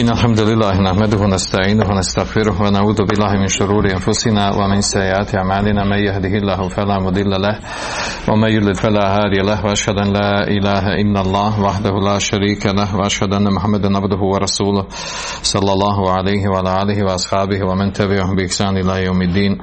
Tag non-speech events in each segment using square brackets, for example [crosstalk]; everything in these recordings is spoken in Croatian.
إن الحمد لله نحمده ونستعينه ونستغفره ونعوذ بالله من شرور أنفسنا ومن سيئات أعمالنا. من يهده الله فلا مضل له ومن يضلل فلا هادي له. وأشهد أن لا إله إلا الله وحده لا شريك له. وأشهد أن محمدا عبده ورسوله صلى الله عليه وعلى آله وأصحابه ومن تبعهم بإحسان إلى يوم الدين.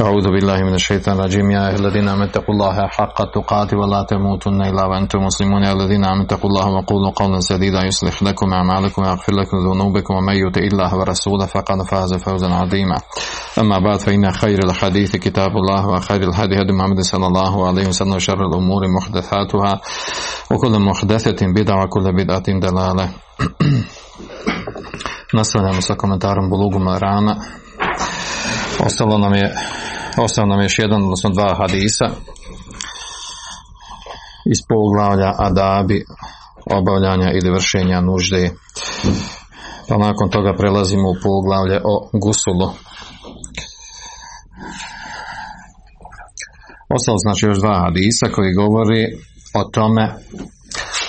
أعوذ بالله من الشيطان الرجيم. يا أيها الذين آمنوا اتقوا الله حق تقاته ولا تموتن إلا وأنتم مسلمون. يا الذين آمنوا اتقوا الله وقولوا قولا سديدا يصلح لكم أعمالكم ويغفر لكم ذنوبكم ومن يطع الله ورسوله فقد فاز فوزا عظيما أما بعد فإن خير الحديث كتاب الله وخير الهدي هدي محمد صلى الله عليه وسلم وشر الأمور محدثاتها وكل محدثة بدعة وكل بدعة دلالة Nastavljamo sa komentarom Bulugu Marana. Ostalo nam je ostao nam je još jedan, odnosno dva hadisa iz poglavlja adabi obavljanja ili vršenja nužde. pa nakon toga prelazimo u poglavlje o gusulu. Ostalo znači još dva hadisa koji govori o tome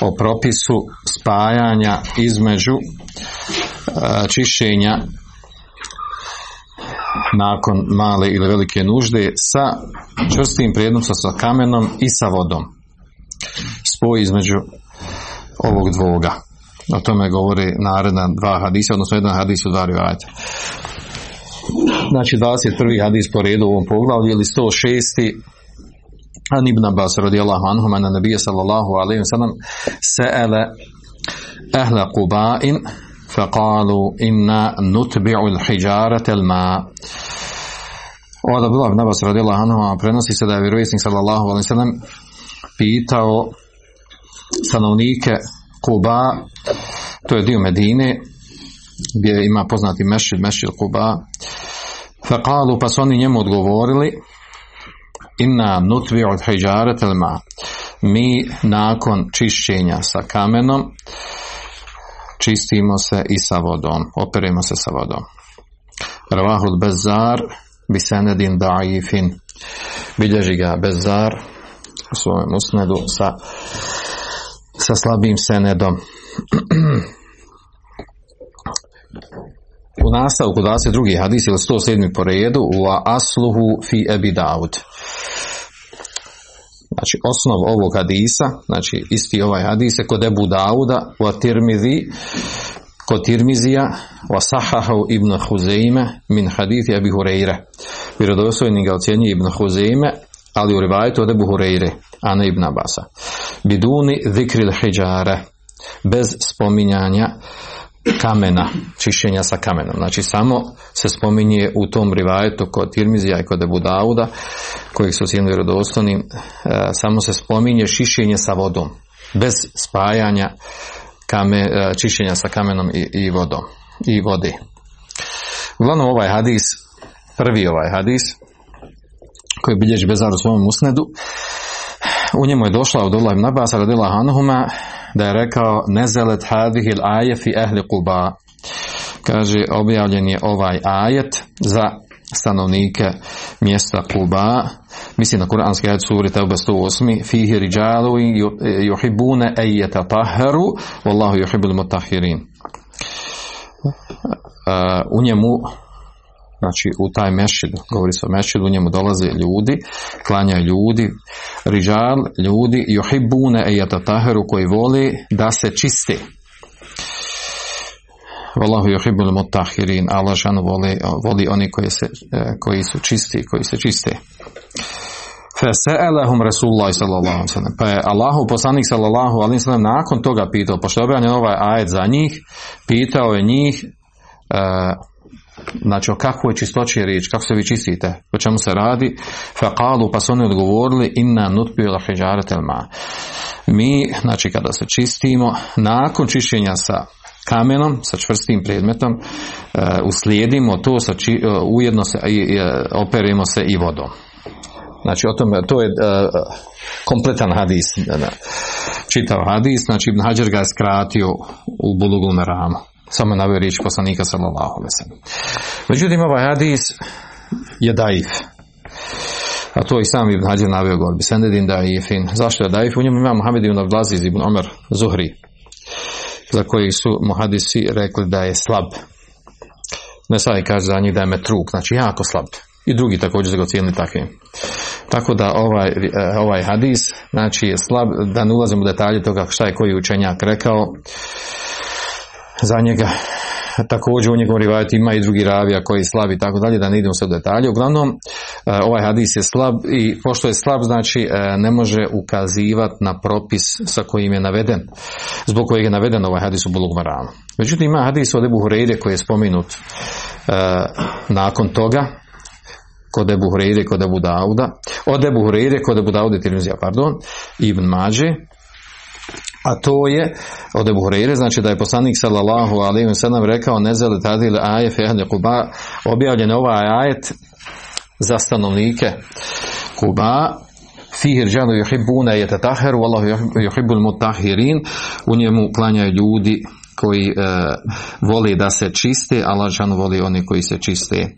o propisu spajanja između e, čišćenja nakon male ili velike nužde sa čvrstim prijednosom sa kamenom i sa vodom. Spoj između ovog dvoga. O tome govori naredna dva hadisa, odnosno jedan hadis u dva rivajata. Znači 21. hadis po redu u ovom poglavlju ili 106. An ibn Abbas radijallahu anhu na nabija sallallahu alaihi wa sallam se'ele ehle Quba'in فقالوا إنا نتبع الحجارة الماء Od Abdullah ibn Abbas radijallahu anhu prenosi se da je vjerovjesnik sallallahu alejhi ve sellem pitao stanovnike Kuba, to je dio Medine, gdje ima poznati mešid, mešid Kuba, faqalu, pa su oni njemu odgovorili, inna nutvi od hijjaret ma. Mi nakon čišćenja sa kamenom čistimo se i sa vodom, operemo se sa vodom. Ravahul Bezar bi senedin da'ifin. Bilježi ga Bezar u svojem usnedu sa, sa slabim senedom. u nastavku 22. hadis ili 107. po redu u asluhu fi ebi Daud. Znači, osnov ovog hadisa, znači isti ovaj hadis je kod Ebu Dauda u Tirmizi, kod Tirmizija wa sahahu ibn Huzeime min hadithi Abi Hureyre. Vjerodostojni ga ocjenjuje ibn Huzeime, ali u rivajetu od Ebu Hureyre, a ne ibn Abasa. Biduni zikril hijjare, bez spominjanja kamena, čišćenja sa kamenom. Znači samo se spominje u tom rivajetu kod Tirmizija i kod Ebu Dauda, kojih su sjedno vjerodostojni, samo se spominje čišćenje sa vodom, bez spajanja kame, čišćenja sa kamenom i, i vodom i vodi. Uglavnom ovaj hadis, prvi ovaj hadis, koji bilježi Bezar u svom usnedu, u njemu je došla od Allah ibn Abbas radila Hanhuma da je rekao nezelet hadihil aje fi ehli Quba. Kaže, objavljen je ovaj ajet za stanovnike mjesta Quba. Mislim na kuranski ajet suri Tauba 108. Fihi riđalu juhibune ejeta taheru wallahu juhibul mutahirin. U njemu znači u taj mešid, govori se o mešidu, u njemu dolaze ljudi, klanjaju ljudi, rižal, ljudi, johibune ejata taheru koji voli da se čiste. Wallahu yuhibbul mutahirin. Allah šanu voli, voli oni koji, se, koji su čisti, koji se čiste. Fese'elahum Rasulullah sallallahu alaihi sallam. Pa je Allahu poslanik sallallahu alaihi sallam nakon toga pitao, pošto je objavljen ovaj ajet za njih, pitao je njih uh, znači o kakvoj čistoći je riječ, kako se vi čistite, o čemu se radi, faqalu, pa su oni odgovorili, inna nutbiju la ma. Mi, znači kada se čistimo, nakon čišćenja sa kamenom, sa čvrstim predmetom, uh, uslijedimo to, sa či, uh, ujedno se, i, operimo se i vodom. Znači, o tome, to je uh, kompletan hadis, čitav hadis, znači Ibn Hajar ga je skratio u Bulugul Meramu samo naveo riječ poslanika sallallahu alejhi ve Međutim ovaj hadis je daif. a to i sam Ibn Hađar naveo gore, je fin. Zašto je daif? U njemu ima Muhammed ibn Abdelaziz ibn Omer Zuhri, za koji su muhadisi rekli da je slab. Ne sad kaže za njih da je metruk, znači jako slab. I drugi također su ga. Tako da ovaj, eh, ovaj hadis, znači je slab, da ne ulazimo u detalje toga šta je koji učenjak rekao, za njega također u njegovom rivajetu ima i drugi ravija koji je slab i tako dalje, da ne idemo sve u detalje. Uglavnom, eh, ovaj hadis je slab i pošto je slab, znači eh, ne može ukazivati na propis sa kojim je naveden, zbog kojeg je naveden ovaj hadis u Bulug Maranu. Međutim, ima hadis od Ebu Hureyre koji je spominut nakon toga, kod Ebu Hureyre, kod Ebu Dauda, od Ebu Hureyre, kod Ebu Dauda pardon, Ibn Mađe, a to je od Ebu Hureyre, znači da je poslanik sallallahu alaihi sallam rekao nezeli tadil aje fehle kuba, objavljen ovaj ajet za stanovnike Kuba, džanu juhibbuna je tataheru, Allahu juhibbul mutahirin, u njemu klanjaju ljudi koji e, voli da se čiste, Allah džanu voli oni koji se čiste.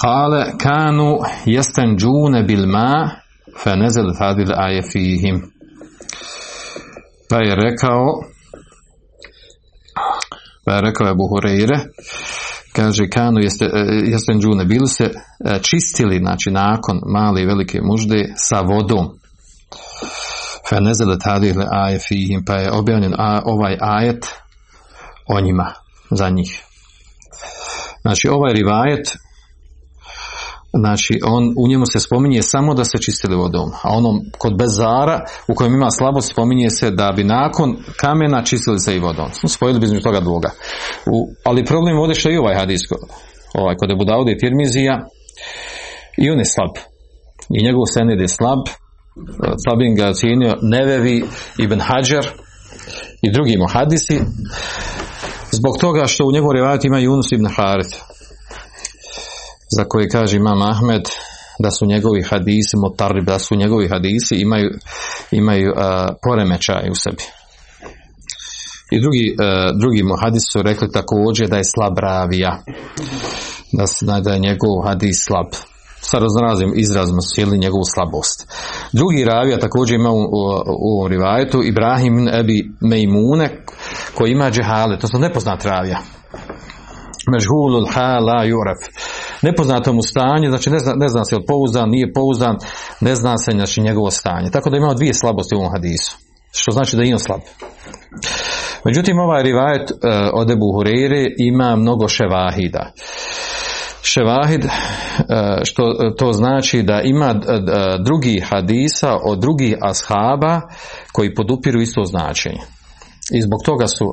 Kale kanu jestanđune bil ma fe nezel hadil aje fihim. Pa je rekao pa je rekao Ebu Hureyre kaže kanu jestanđune bili se čistili znači nakon male i velike mužde sa vodom. Aje fihim pa je objavljen ovaj ajet o njima za njih. Znači ovaj rivajet Znači, on, u njemu se spominje samo da se čistili vodom, a onom kod bezara u kojem ima slabost spominje se da bi nakon kamena čistili se i vodom. Spojili bi između toga dvoga. U, ali problem ovdje što je i ovaj hadis, ovaj, kod je Budaude i Tirmizija, i on je slab. I njegov sened je slab. Slabin ga cijenio Nevevi, Ibn Hajar i drugi muhadisi. Zbog toga što u njegovom rivajatu ima Yunus ibn Harith za koje kaže Imam Ahmed da su njegovi hadisi motarib, da su njegovi hadisi imaju, imaju uh, poremećaj u sebi. I drugi, uh, drugi hadisi su rekli također da je slab ravija, da, da je njegov hadis slab sa raznoraznim izrazima sjeli njegovu slabost. Drugi ravija također ima u, u, ovom rivajetu Ibrahim Ebi Mejmune koji ima džehale, to su nepoznat ravija. Mežhulul ha la juref nepoznatom stanju, znači ne zna, ne zna se li pouzdan, nije pouzdan, ne zna se znači njegovo stanje. Tako da imamo dvije slabosti u ovom hadisu, što znači da je slab. Međutim, ovaj rivajet uh, od Ebu Hureyre ima mnogo ševahida. Ševahid, uh, što to znači da ima uh, drugi hadisa od drugih ashaba koji podupiru isto značenje. I zbog toga su uh,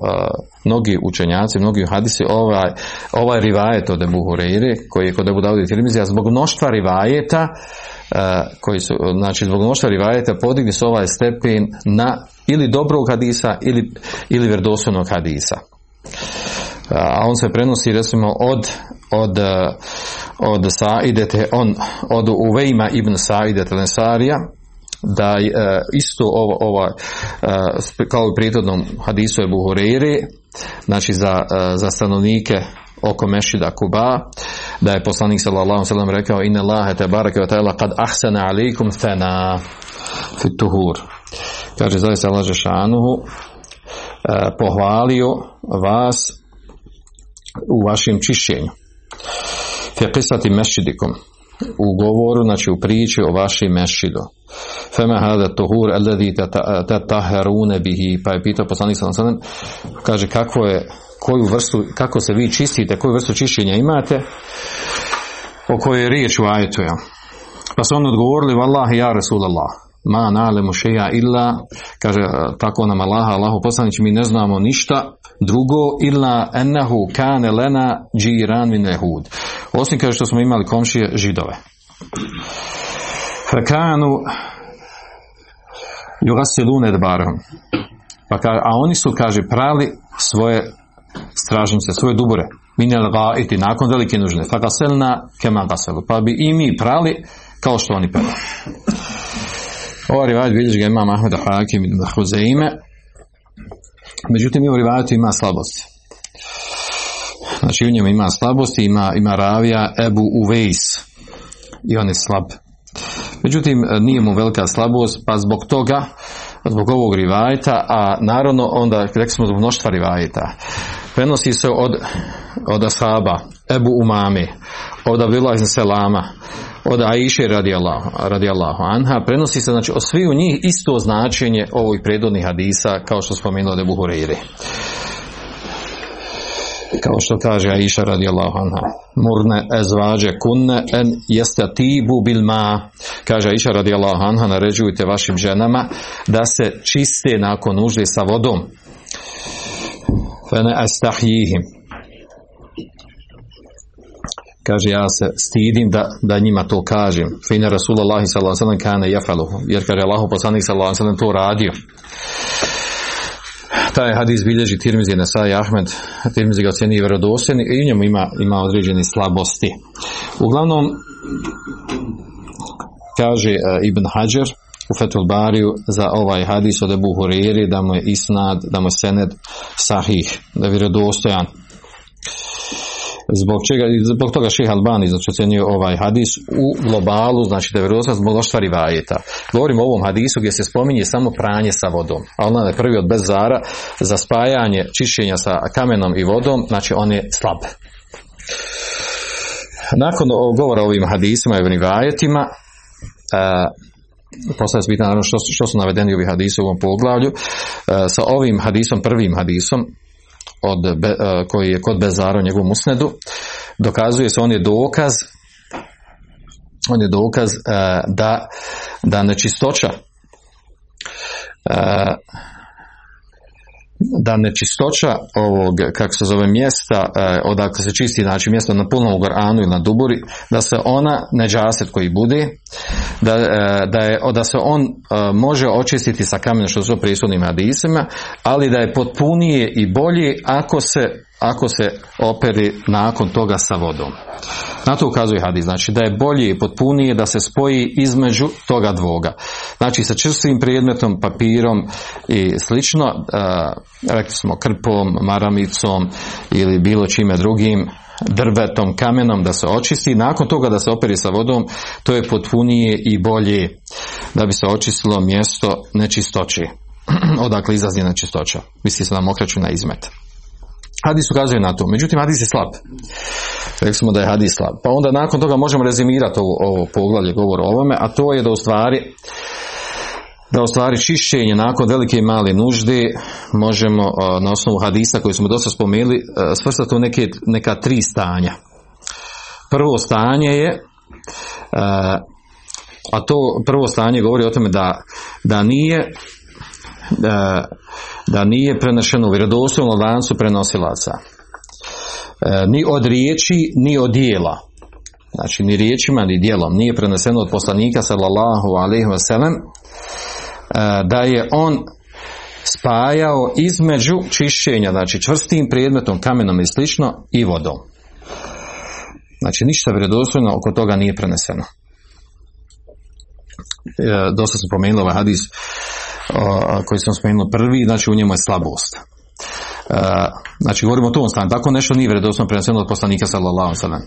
mnogi učenjaci, mnogi hadisi ovaj, ovaj rivajet od Ebu Hureyre, koji je kod Ebu Davudi Tirmizija, zbog mnoštva rivajeta, uh, koji su, znači zbog mnoštva rivajeta podigli su ovaj stepen na ili dobrog hadisa ili, ili vjerodostojnog hadisa. A on se prenosi recimo od od, od Saidete, on, od Uvejma ibn Saidete Lensarija, da e, isto ovo, ovo e, kao u prijetodnom hadisu je Buhurere, znači za, e, za stanovnike oko Mešida Kuba, da je poslanik sallallahu sallam rekao inna Allahe te barake wa ta'ala kad ahsana alikum fena fit tuhur. Kaže zaista Allah Žešanuhu pohvalio vas u vašem čišćenju. Fe qisati mešidikom u govoru, znači u priči o vašem mešidu. Fema hada tuhur alladhi tataharuna bihi pa je pitao poslanik sallallahu kaže kako je koju vrstu kako se vi čistite koju vrstu čišćenja imate? O kojoj je riječ u ajetu ja. pa su oni odgovorili vallahi ja rasulallah ma na'lamu shay'a illa kaže tako nam Allah Allahu poslanici mi ne znamo ništa drugo illa ennehu kane lena džiran min osim kaže što smo imali komšije židove Fekanu jugasilune dbarom. Pa kaže, a oni su, kaže, prali svoje stražnice, svoje dubure. Minel gaiti, nakon velike nužne. Fagaselna kema gaselu. Pa bi i mi prali kao što oni prali. Ova rivajat vidiš ga ima Mahmeda Hakim i Huzeime. Međutim, i u ima slabosti. Znači, u njemu ima slabosti, ima, ima ravija Ebu Uvejs. I on je slab Međutim, nije mu velika slabost, pa zbog toga, zbog ovog rivajta, a naravno onda, rekli smo zbog mnoštva rivajta, prenosi se od, od ashaba, Ebu Umami, od Abdullah iz Selama, od Aisha radijallahu, radijallahu anha, prenosi se znači od u njih isto značenje ovih predodnih hadisa, kao što spomenuo Ebu Hureyri kao što kaže Aisha radijallahu anha murne ezvađe kunne en tibu bil ma. Kaže Aisha radijallahu anha naređujte vašim ženama da se čiste nakon nužde sa vodom. Fene astahjihim kaže ja se stidim da, da njima to kažem. Fina Rasulullahi sallallahu sallam kane jafalu jer kaže Allah poslanik sallallahu sallam to radio taj hadis bilježi Tirmizi Nesai Ahmed, Tirmizi ga ocjeni vjerodostojni i u njemu ima, ima određeni slabosti. Uglavnom, kaže uh, Ibn Hajar u Fethul Bariju za ovaj hadis od Ebu Huriri da mu je isnad, da mu je sened sahih, da je vjerodostojan zbog čega, zbog toga ših Albani znači ocenio ovaj hadis u globalu, znači da je zbog oštvari vajeta. Govorimo o ovom hadisu gdje se spominje samo pranje sa vodom, a ona je prvi od bezara za spajanje čišćenja sa kamenom i vodom, znači on je slab. Nakon govora o ovim hadisima i vajetima, postavlja se pitanje što, što su navedeni ovi hadisi u ovom poglavlju. sa ovim hadisom, prvim hadisom, od, e, koji je kod Bezara u njegovom usnedu, dokazuje se, on je dokaz on je dokaz e, da, da nečistoća e, da nečistoća ovog, kako se zove, mjesta odakle se čisti, znači mjesto na punom goranu ili na duburi, da se ona, neđaset koji bude, da, da, je, da se on može očistiti sa kamenom što su prisutnim hadisima, ali da je potpunije i bolje ako se ako se operi nakon toga sa vodom. Na to ukazuje hadis, znači da je bolje i potpunije da se spoji između toga dvoga. Znači sa čvrstim predmetom, papirom i slično, rekli smo krpom, maramicom ili bilo čime drugim, drvetom, kamenom da se očisti, nakon toga da se operi sa vodom, to je potpunije i bolje da bi se očistilo mjesto nečistoće. [clears throat] Odakle izlazi nečistoća. Misli se nam okreću na izmet. Hadis ukazuje na to. Međutim, hadis je slab. Rekli smo da je hadis slab. Pa onda nakon toga možemo rezimirati ovo, ovo poglavlje govor o ovome, a to je da u stvari da u stvari čišćenje nakon velike i male nužde možemo na osnovu hadisa koji smo dosta spomenuli svrstati u neke, neka tri stanja. Prvo stanje je a to prvo stanje govori o tome da, da nije da, da nije prenešeno u vjerodostojnom lancu prenosilaca. E, ni od riječi, ni od dijela. Znači, ni riječima, ni dijelom. Nije preneseno od poslanika, sallallahu alaihi wa sallam, e, da je on spajao između čišćenja, znači čvrstim predmetom, kamenom i slično, i vodom. Znači, ništa vjerodostojno oko toga nije preneseno. E, dosta sam pomenuo ovaj hadis koji sam spomenuo prvi, znači u njemu je slabost. Znači govorimo o tom stanju, tako nešto nije vjerodostojno preneseno od poslanika sallallahu sallam.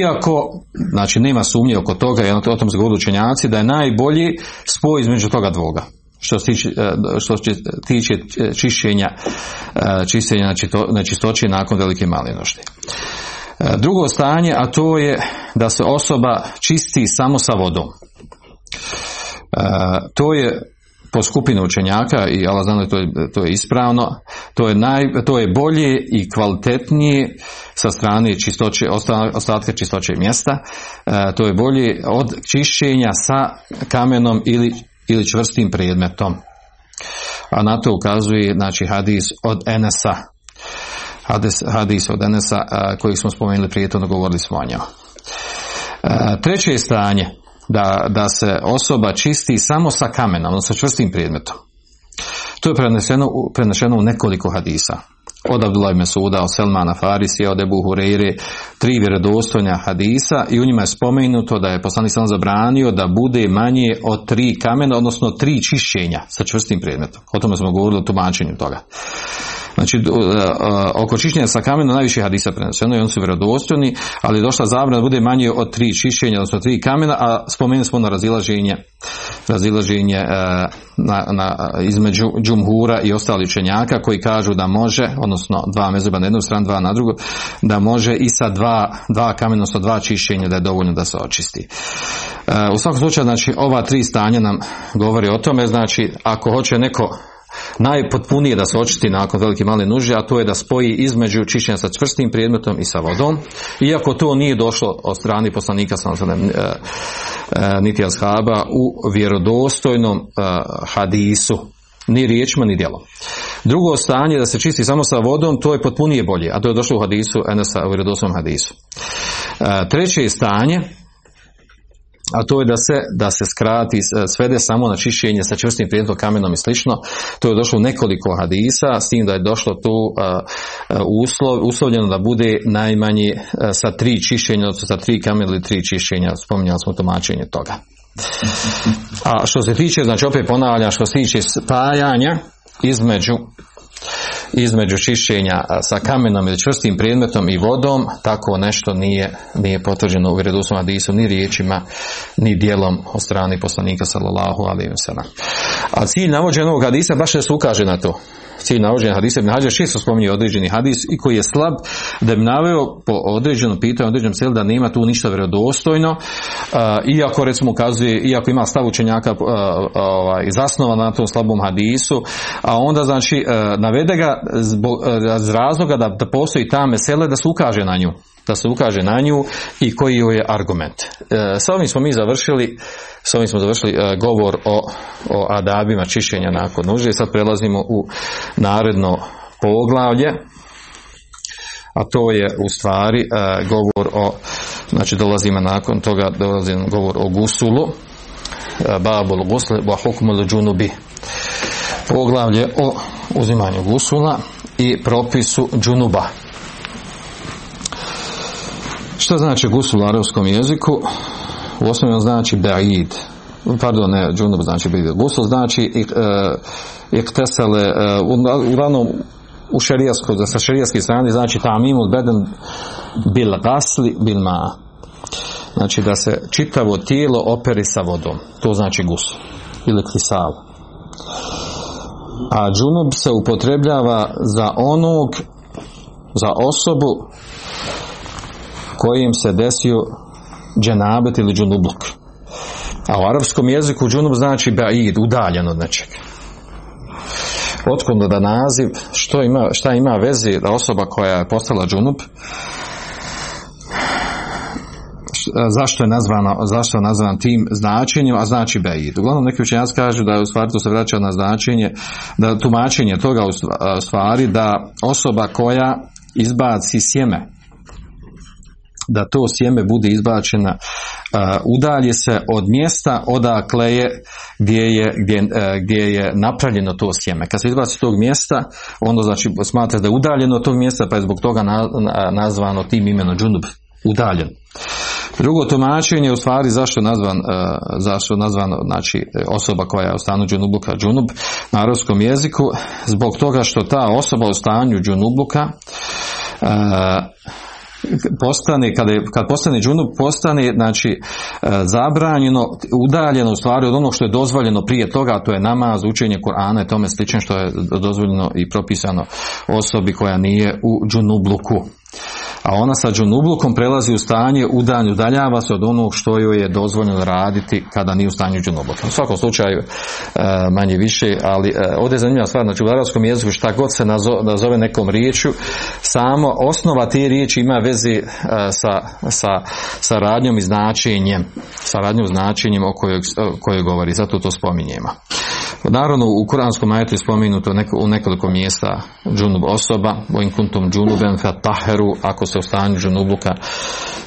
Iako, znači nema sumnje oko toga, i o tom se govori učenjaci, da je najbolji spoj između toga dvoga što se tiče, e, što se tiče e, čišćenja, e, čišćenja znači nečistoće nakon velike malinosti. Drugo stanje, a to je da se osoba čisti samo sa vodom. To je po skupinu učenjaka i Allah zna to je, to je ispravno, to je, naj, to je bolje i kvalitetnije sa strane čistoće, ostatka čistoće mjesta, e, to je bolje od čišćenja sa kamenom ili, ili čvrstim predmetom. A na to ukazuje znači, hadis od Enesa, hadis, hadis od Enesa kojeg smo spomenuli prije to govorili smo o njemu. E, treće stanje, da, da se osoba čisti samo sa kamenom, sa čvrstim predmetom. To je preneseno, preneseno u nekoliko hadisa. Od Abdullah ibn Suda, od Selmana Farisija, od Ebu Hureyre, tri vjerodostojna hadisa i u njima je spomenuto da je poslanik sam zabranio da bude manje od tri kamena, odnosno tri čišćenja sa čvrstim predmetom. O tome smo govorili o tumačenju toga. Znači, e, e, oko čišćenja sa kamenom najviše hadisa preneseno i oni su vjerodostojni, ali je došla zabrana da bude manje od tri čišćenja, odnosno tri kamena, a spomenuli smo na razilaženje, razilaženje e, na, na, između džumhura i ostali učenjaka koji kažu da može, odnosno dva mezeba na jednu stranu, dva na drugu, da može i sa dva, dva kamena, odnosno dva čišćenja da je dovoljno da se očisti. U svakom slučaju, znači, ova tri stanja nam govori o tome, znači, ako hoće neko najpotpunije da se očisti nakon velike male nužde, a to je da spoji između čišćenja sa čvrstim predmetom i sa vodom. Iako to nije došlo od strane poslanika e, e, niti ashaba u vjerodostojnom e, hadisu ni riječima ni djelom. Drugo stanje da se čisti samo sa vodom, to je potpunije bolje, a to je došlo u hadisu Enesa, u vjerodostojnom hadisu. Treće stanje a to je da se, da se skrati, svede samo na čišćenje sa čvrstim predmetom, kamenom i slično. To je došlo u nekoliko hadisa, s tim da je došlo tu uslov, uslovljeno da bude najmanje sa tri čišćenja, sa tri kamena ili tri čišćenja, spominjali smo tumačenje toga. A što se tiče, znači opet ponavljam, što se tiče spajanja između između čišćenja sa kamenom ili čvrstim predmetom i vodom, tako nešto nije, nije potvrđeno u vjerodostom hadisu ni riječima, ni dijelom od strane poslanika sallallahu alaihi wa A cilj navođenog hadisa baš da se ukaže na to cilj navođenja hadisa Ibn Hađar često spominje određeni hadis i koji je slab da bi naveo po određenom pitanju, određenom selu da nema tu ništa vjerodostojno iako recimo ukazuje, iako ima stav učenjaka ovaj, zasnova na tom slabom hadisu, a onda znači navede ga zbog razloga da, da postoji ta mesele da se ukaže na nju da se ukaže na nju i koji joj je argument. E, sa ovim smo mi završili s ovim smo završili e, govor o, o adabima čišćenja nakon nužde. Sad prelazimo u naredno poglavlje, a to je u stvari e, govor o, znači dolazimo nakon toga, dolazimo govor o gusulu, babul gusle, wa hukmul džunubi. Poglavlje o uzimanju gusula i propisu džunuba. Što znači gusul u arabskom jeziku? U osnovi znači ba'id. Pardon, ne, džunub znači ba'id. Gusul znači iktesele, uh, uglavnom u šerijasko, da sa šerijaske strane znači tamimul beden bil gasli bil ma. Znači da se čitavo tijelo operi sa vodom. To znači gusul. Ili klisal. A džunub se upotrebljava za onog za osobu kojim se desio dženabet ili džunubluk. A u arapskom jeziku džunub znači ba'id, udaljen od nečega. Otkud da naziv, što ima, šta ima veze da osoba koja je postala džunub, zašto je nazvano, zašto je nazvan tim značenjem, a znači beid. Uglavnom neki učenjaci kažu da u stvari to se vraća na značenje, da tumačenje toga u stvari da osoba koja izbaci sjeme da to sjeme bude izbačena udalje se od mjesta odakle je gdje je, gdje, gdje je napravljeno to sjeme. Kad se izbaci tog mjesta, onda znači smatra da je udaljeno od tog mjesta, pa je zbog toga nazvano tim imenom džunub, udaljen. Drugo tumačenje u stvari zašto je nazvan, zašto nazvan znači, osoba koja je u stanju džunubluka džunub na arabskom jeziku, zbog toga što ta osoba u stanju džunubluka postane, kada, je, kad postane džunub, postane znači e, zabranjeno, udaljeno u stvari od onog što je dozvoljeno prije toga, a to je namaz, učenje Kur'ana i tome slično što je dozvoljeno i propisano osobi koja nije u džunubluku a ona sa džunublukom prelazi u stanje udanju, udaljava se od onog što joj je dozvoljeno raditi kada nije u stanju džunubluka. U svakom slučaju e, manje više, ali e, ovdje je zanimljiva stvar, znači u arabskom jeziku šta god se nazove nekom riječju, samo osnova te riječi ima veze e, sa, sa, sa radnjom i značenjem, sa radnjom značenjem o kojoj, kojoj govori, zato to spominjemo. Naravno, u kuranskom ajetu je spomenuto u nekoliko mjesta džunub osoba, o kuntum džunuben taheru, ako ste u stanju džunubluka,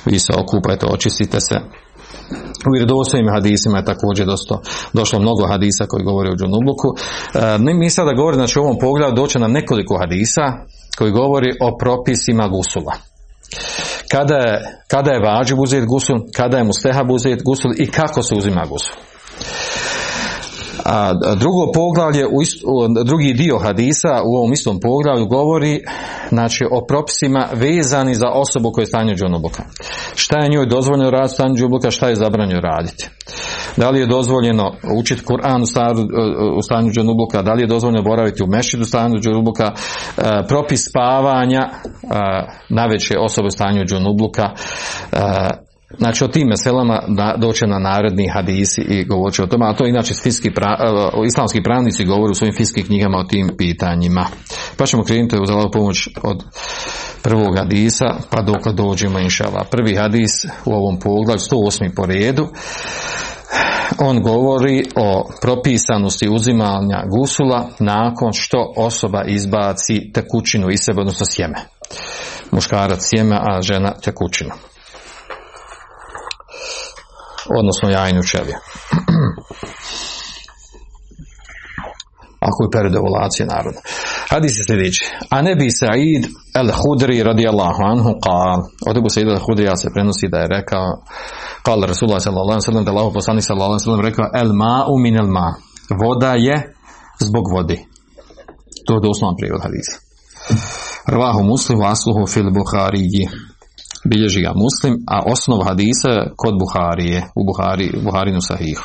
vi se okupajte, očistite se. U vjerodostojnim hadisima je također dosta, došlo mnogo hadisa koji govore o džunubluku. E, mi sada govorimo, znači u ovom pogledu doće nam nekoliko hadisa, koji govori o propisima gusula. Kada je, kada je vađib uzeti gusul, kada je mustehab uzeti gusul i kako se uzima gusul. A drugo poglavlje, drugi dio hadisa u ovom istom poglavlju govori znači, o propisima vezani za osobu koja je stanju džunubuka. Šta je njoj dozvoljeno raditi stanju džunubuka, šta je zabranjeno raditi. Da li je dozvoljeno učiti Kur'an u, stanju džunubuka, da li je dozvoljeno boraviti u mešidu stanju džunubuka, e, propis spavanja e, najveće osobe u stanju džunubluka, e, Znači o tim meselama da doće na naredni hadisi i govorit o tome, a to inače pra, e, islamski pravnici govore u svojim fiskim knjigama o tim pitanjima. Pa ćemo krenuti uz pomoć od prvog hadisa, pa dok dođemo inšala. Prvi hadis u ovom poglavlju, 108. po redu, on govori o propisanosti uzimanja gusula nakon što osoba izbaci tekućinu iz sebe, odnosno sjeme. Muškarac sjeme, a žena tekućinu odnosno jajnu čelije. Ako je period ovulacije naravno. Hadis je sljedeći. A ne bi Sa'id el-Hudri radijallahu anhu qal. Od Ebu Sa'id el-Hudri se prenosi da je rekao qal Rasulullah sallallahu alaihi sallam da Allah poslanik sallallahu alaihi sallam rekao el ma'u min el ma. Voda je zbog vodi. To je doslovan prijevod hadisa. Rvahu muslim vasluhu fil Buhariji bilježi ga muslim, a osnov hadisa kod Buharije, u Buhari, Buharinu sahihu.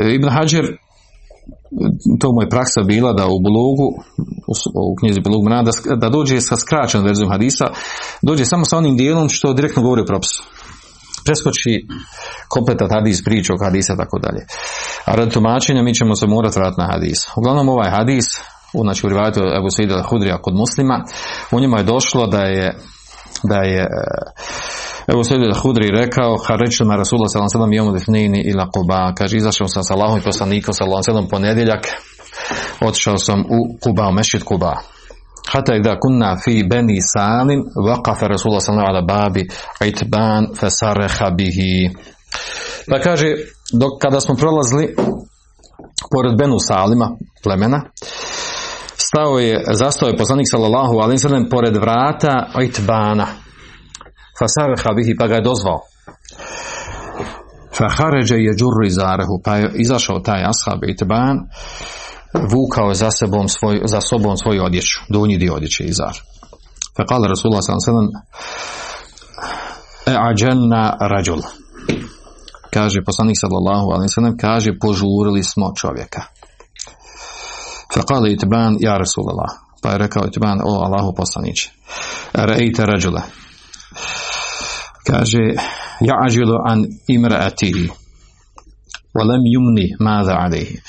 E, Ibn Hajar, to mu je praksa bila da u blogu, u knjizi Bulug da, da dođe sa skraćenom verzijom hadisa, dođe samo sa onim dijelom što direktno govori o propisu. Preskoči kompletan hadis, priču o hadisa, tako dalje. A radi tumačenja mi ćemo se morati vratiti na hadis. Uglavnom ovaj hadis, znači u rivajatu Ebu Sejda Hudrija kod muslima, u njima je došlo da je da je e, Ebu Sejda Hudri rekao Harećima Rasulullah sallam sallam jomu defnini ila Kuba kaže izašao sam sa Allahom i poslanikom sallam ponedjeljak. Otišao sam u Kuba, u mešit Kuba Hata da kunna fi beni salim waqafa Rasulullah sallam ala babi itban fasareha bihi. Pa kaže dok kada smo prolazili pored Benu Salima, plemena, stao je, zastao je poslanik sallallahu alaihi sallam pored vrata itbana. Fasarha bihi pa ga je dozvao. Fahaređe je zarehu, pa je izašao taj ashab itban, vukao za, sebom svoj, za sobom svoju odjeću, donji dio odjeće izar. Fekala Rasulullah sallallahu e ađelna rađul. Kaže poslanik sallallahu alaihi sallam, kaže požurili smo čovjeka. Faqala itban ja Rasulallah. Pa je rekao itban o Allahu poslaniće. Rejte rađula. Kaže ja ađilu an imraatihi. Walam yumni mada alihi.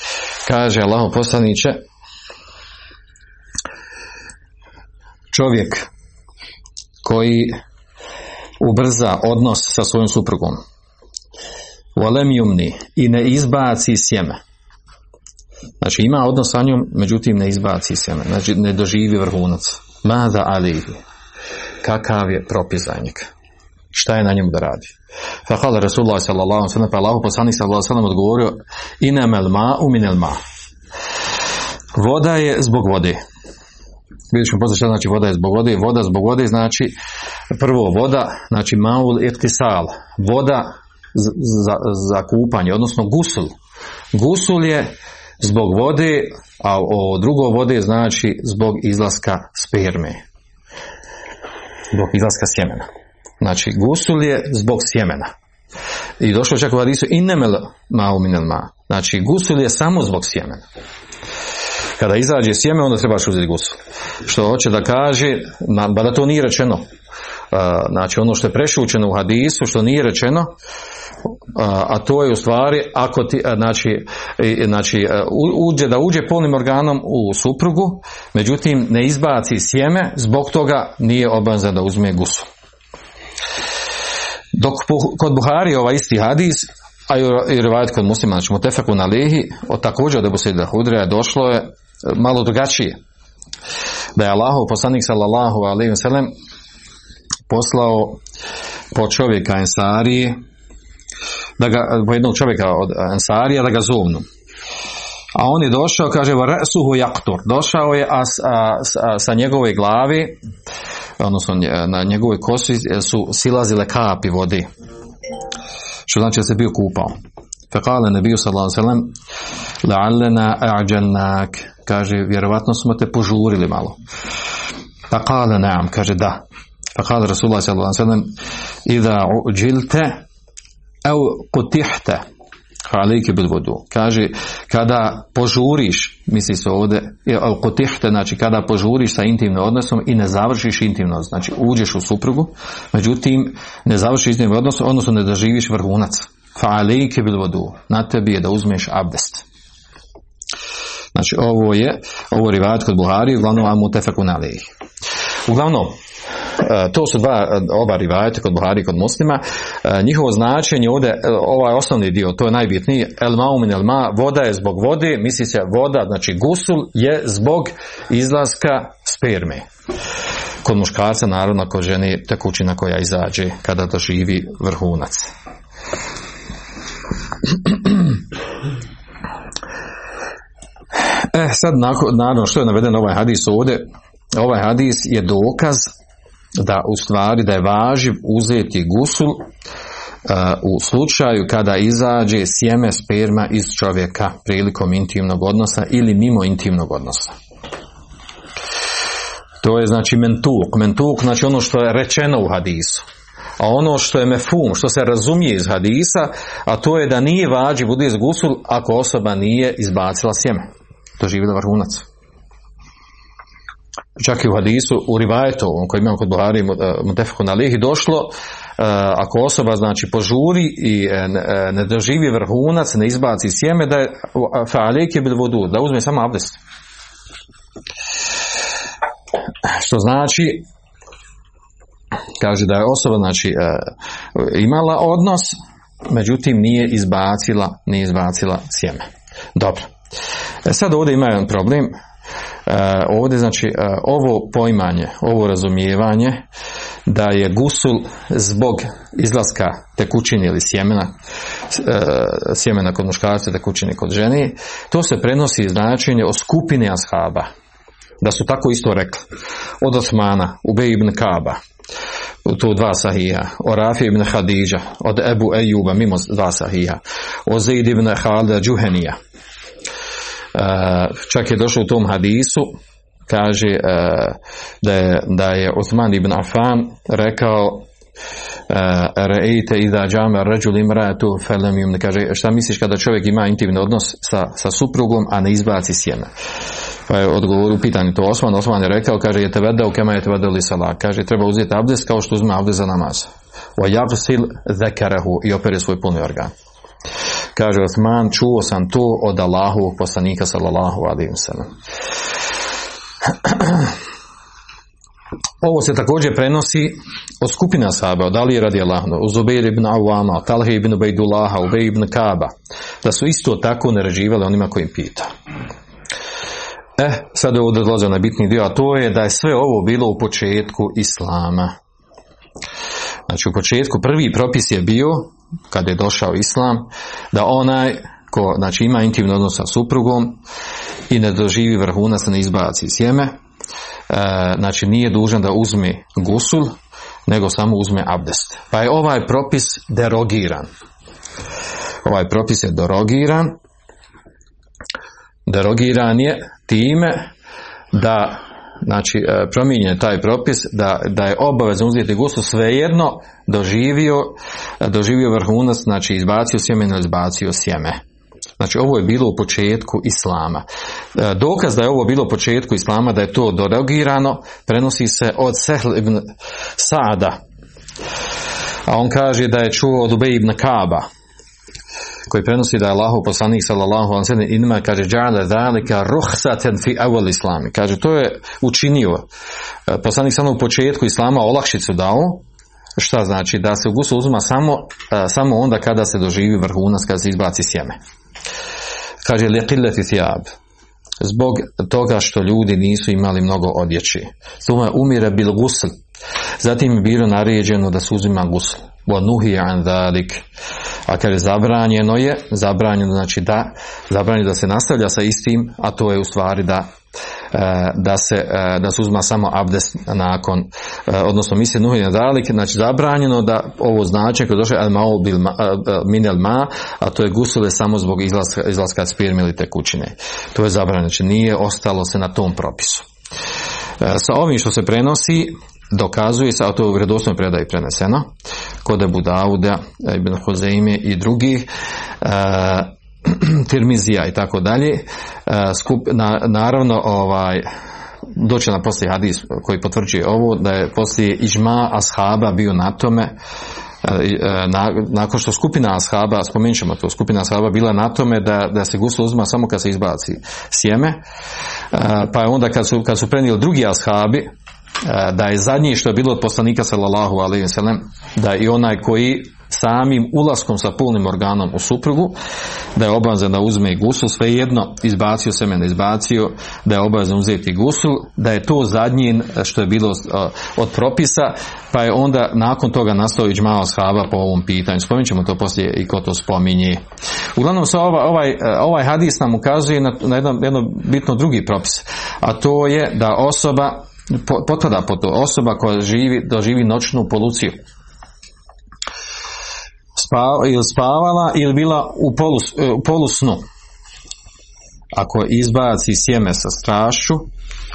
Kaže Allahu poslaniće čovjek koji ubrza odnos sa svojom suprugom. Walam yumni i ne izbaci sjeme Znači ima odnos sa njom, međutim ne izbaci se, znači ne doživi vrhunac. Mada ali kakav je propis za njega? Šta je na njemu da radi? Fakala Rasulullah sallallahu sallam, pa Allah poslanik sallallahu sallam odgovorio inamel ma uminel ma. Voda je zbog vode. Vidjet ćemo šta znači voda je zbog vode. Voda zbog vode znači prvo voda, znači maul irtisal. Voda za, za, za kupanje, odnosno gusul. Gusul je zbog vode, a o drugo vode znači zbog izlaska sperme. Zbog izlaska sjemena. Znači, gusul je zbog sjemena. I došlo čak u hadisu innemel ma'u minel ma. Znači, gusul je samo zbog sjemena. Kada izađe sjeme, onda trebaš uzeti gusul. Što hoće da kaže, ba da to nije rečeno. Znači, ono što je prešućeno u hadisu, što nije rečeno, a to je u stvari ako ti, znači, znači uđe da uđe polnim organom u suprugu, međutim ne izbaci sjeme, zbog toga nije obavezan da uzme gusu. Dok kod Buhari ovaj isti hadis, a i rivajat kod muslima, znači mutefeku na lehi, od također od Ebu Hudreja došlo je malo drugačije. Da je Allahov poslanik sallallahu alaihi poslao po čovjeka Ensarije da ga, jednog čovjeka od Ansarija da ga zovnu. A on je došao, kaže, suhu jaktur. Došao je, a, a, a, sa njegove glavi, odnosno na njegovoj kosi su silazile kapi vodi. Što znači da se bio kupao. Fekale nebiju sallallahu sallam la'allena a'đalnak kaže vjerovatno smo te požurili malo. Pa kale naam, kaže da. Pa kale Rasulullah sallallahu sallam idha uđilte au kutihte Halike bil vodu. Kaže, kada požuriš, misli se ovdje, kotihte, znači kada požuriš sa intimnim odnosom i ne završiš intimno odnos, znači uđeš u suprugu, međutim ne završiš intimni odnos, odnosno ne doživiš vrhunac. Fa'alike bil vodu. Na tebi je da uzmeš abdest. Znači ovo je, ovo je kod Buhari, uglavnom amu tefekun Uglavnom, to su dva e, oba rivajete kod Buhari kod muslima. E, njihovo značenje ovdje, ovaj osnovni dio, to je najbitniji, el maumin el ma, voda je zbog vode, misli se voda, znači gusul je zbog izlaska sperme. Kod muškarca, naravno, kod žene tekućina koja izađe kada doživi vrhunac. E, sad, naravno, što je naveden ovaj hadis ovdje, ovaj hadis je dokaz da u stvari da je važiv uzeti gusul uh, u slučaju kada izađe sjeme sperma iz čovjeka prilikom intimnog odnosa ili mimo intimnog odnosa. To je znači mentuk. Mentuk znači ono što je rečeno u hadisu. A ono što je mefum, što se razumije iz hadisa, a to je da nije vađi bude iz gusul ako osoba nije izbacila sjeme. To da vrhunac čak i u hadisu, u rivajetu, koji imamo kod Buhari Mutefehu na lihi, došlo, e, ako osoba znači požuri i e, e, ne doživi vrhunac, ne izbaci sjeme, da je fa'alik je bil vodu, da uzme samo abdest. Što znači, kaže da je osoba znači imala odnos, međutim nije izbacila, nije izbacila sjeme. Dobro. Sad ovdje ima jedan problem, E, ovdje znači e, ovo poimanje, ovo razumijevanje da je gusul zbog izlaska tekućine ili sjemena, e, sjemena kod muškarca, tekućine kod žene, to se prenosi značenje o skupini ashaba. Da su tako isto rekli. Od Osmana, Ubej ibn Kaba, tu dva sahija, o Rafi ibn Hadidža, od Ebu Ejuba, mimo dva sahija, o Zaid ibn Halda Džuhenija, čak je došlo u tom hadisu kaže da je, da je Uthman ibn Affan rekao reite iza džame rađul imratu felem im kaže šta misliš kada čovjek ima intimni odnos sa, sa suprugom a ne izbaci sjeme? Pa je odgovor u pitanju to. Osman Osman je rekao kaže je te vedao kema je te vedao li sala kaže treba uzeti abdest kao što uzme abdest za namaz. Wa yagsil zekarahu i opere svoj puni organ Kaže Osman, čuo sam to od Allahovog poslanika sallallahu alaihi sallam. Ovo se također prenosi od skupina sahaba, od Ali radi Allahno, od Zubair ibn Awama, Talhe ibn Ubejdullaha, Ubej ibn Kaba, da su isto tako naređivali onima koji im pita. E, sad je ovdje dolaze na bitni dio, a to je da je sve ovo bilo u početku Islama. Znači u početku prvi propis je bio kada je došao islam, da onaj ko znači, ima intimni odnos sa suprugom i ne doživi vrhunac, ne izbaci sjeme, e, znači nije dužan da uzme gusul, nego samo uzme abdest. Pa je ovaj propis derogiran. Ovaj propis je derogiran. Derogiran je time da znači e, promijenjen taj propis da, da je obavezno uzeti gusu svejedno doživio, doživio vrhunac, znači izbacio sjeme ili izbacio sjeme. Znači ovo je bilo u početku Islama. E, dokaz da je ovo bilo u početku Islama, da je to dorogirano, prenosi se od Sehl ibn Sada. A on kaže da je čuo od Ubej ibn Kaba, koji prenosi da je Allahu poslanik sallallahu alejhi ve sellem inma kaže džale zalika ruhsatan fi awal islami. Kaže to je učinio e, poslanik samo u početku islama olakšicu dao šta znači da se gusu uzima samo, e, samo onda kada se doživi vrhunac kada se izbaci sjeme. Kaže liqillati thiyab zbog toga što ljudi nisu imali mnogo odjeći. Suma umire bil gusl. Zatim je bilo naređeno da se uzima gusl. Wa nuhi an A kaže zabranjeno je, zabranjeno znači da, zabranjeno da se nastavlja sa istim, a to je u stvari da e, da se, e, da se uzma samo abdest nakon, e, odnosno misli nuhi na dalik, znači zabranjeno da ovo značenje koje je došlo al mao bil ma, a to je gusule samo zbog izlaska, izlaska sperme ili tekućine. To je zabranjeno, znači nije ostalo se na tom propisu. Sa ovim što se prenosi, dokazuje se, a to je u vjerodostojnoj predaji preneseno, kod Ebu Dauda, Ibn Hozeime i drugih, [clears throat] Tirmizija i tako dalje. Skup, na, naravno, ovaj, doće na poslije hadis koji potvrđuje ovo, da je poslije ižma ashaba bio na tome, na, nakon što skupina ashaba, spomenut ćemo to, skupina ashaba bila na tome da, da se guslo uzma samo kad se izbaci sjeme, pa je onda kad su, kad su prenijeli drugi ashabi, da je zadnji što je bilo od poslanika sallallahu alaihi wa sallam, da i onaj koji samim ulaskom sa pulnim organom u suprugu, da je obavezan da uzme i gusul, svejedno izbacio se ne izbacio, da je obavezan uzeti gusul, da je to zadnji što je bilo od propisa, pa je onda nakon toga nastao i džmao shaba po ovom pitanju. Spominjemo ćemo to poslije i ko to spominje. Uglavnom se ovaj, ovaj, ovaj hadis nam ukazuje na, na jedno, jedno bitno drugi propis, a to je da osoba potpada po osoba koja živi, doživi noćnu poluciju spava, ili spavala ili bila u, polu, e, polusnu. Ako izbaci sjeme sa strašću,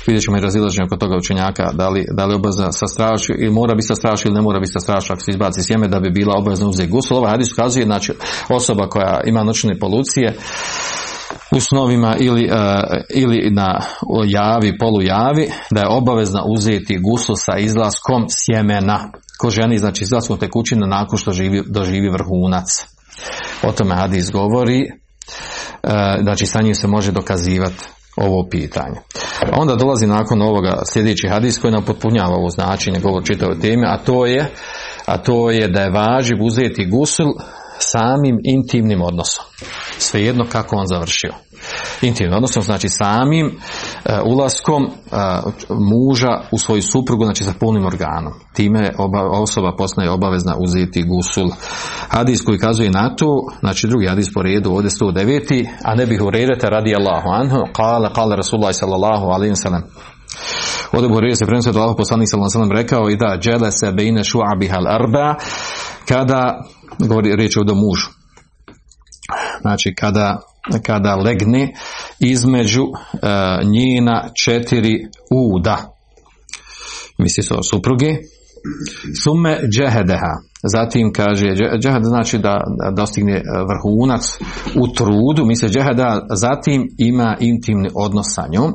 vidjet ćemo i razilaženje oko toga učenjaka, da li, da li obavezna sa strašću ili mora biti sa strašću ili ne mora biti sa strašću ako se izbaci sjeme da bi bila obavezna uzeti gusul. Ovaj hadis ukazuje, znači osoba koja ima noćne polucije, u snovima ili, uh, ili na javi, polujavi, da je obavezna uzeti gusul sa izlaskom sjemena ko ženi, znači izlaskom tekućina nakon što živi, doživi vrhunac. O tome Hadis govori, e, znači sa njim se može dokazivati ovo pitanje. Onda dolazi nakon ovoga sljedeći hadis koji nam potpunjava ovo značenje govor čitave teme, a to je a to je da je važiv uzeti gusul samim intimnim odnosom. Svejedno kako on završio. Intimnim odnosom znači samim uh, ulaskom uh, muža u svoju suprugu, znači sa punim organom. Time oba, osoba postaje obavezna uzeti gusul. Hadis koji kazuje na to, znači drugi hadis po redu, ovdje 109. A ne bih urerete radi Allahu anhu, kale, kale Rasulullah sallallahu alaihi sallam. Ovdje Buharija se prenosi da Allah poslanik sallallahu alaihi rekao i da džele se bejne šu'abiha al-arba kada govori riječ o mužu. Znači kada, kada legne između uh, njena četiri uda. Misli o supruge. Sume džehedeha. Zatim kaže, džehed znači da dostigne vrhunac u trudu, misli džeheda, zatim ima intimni odnos sa njom.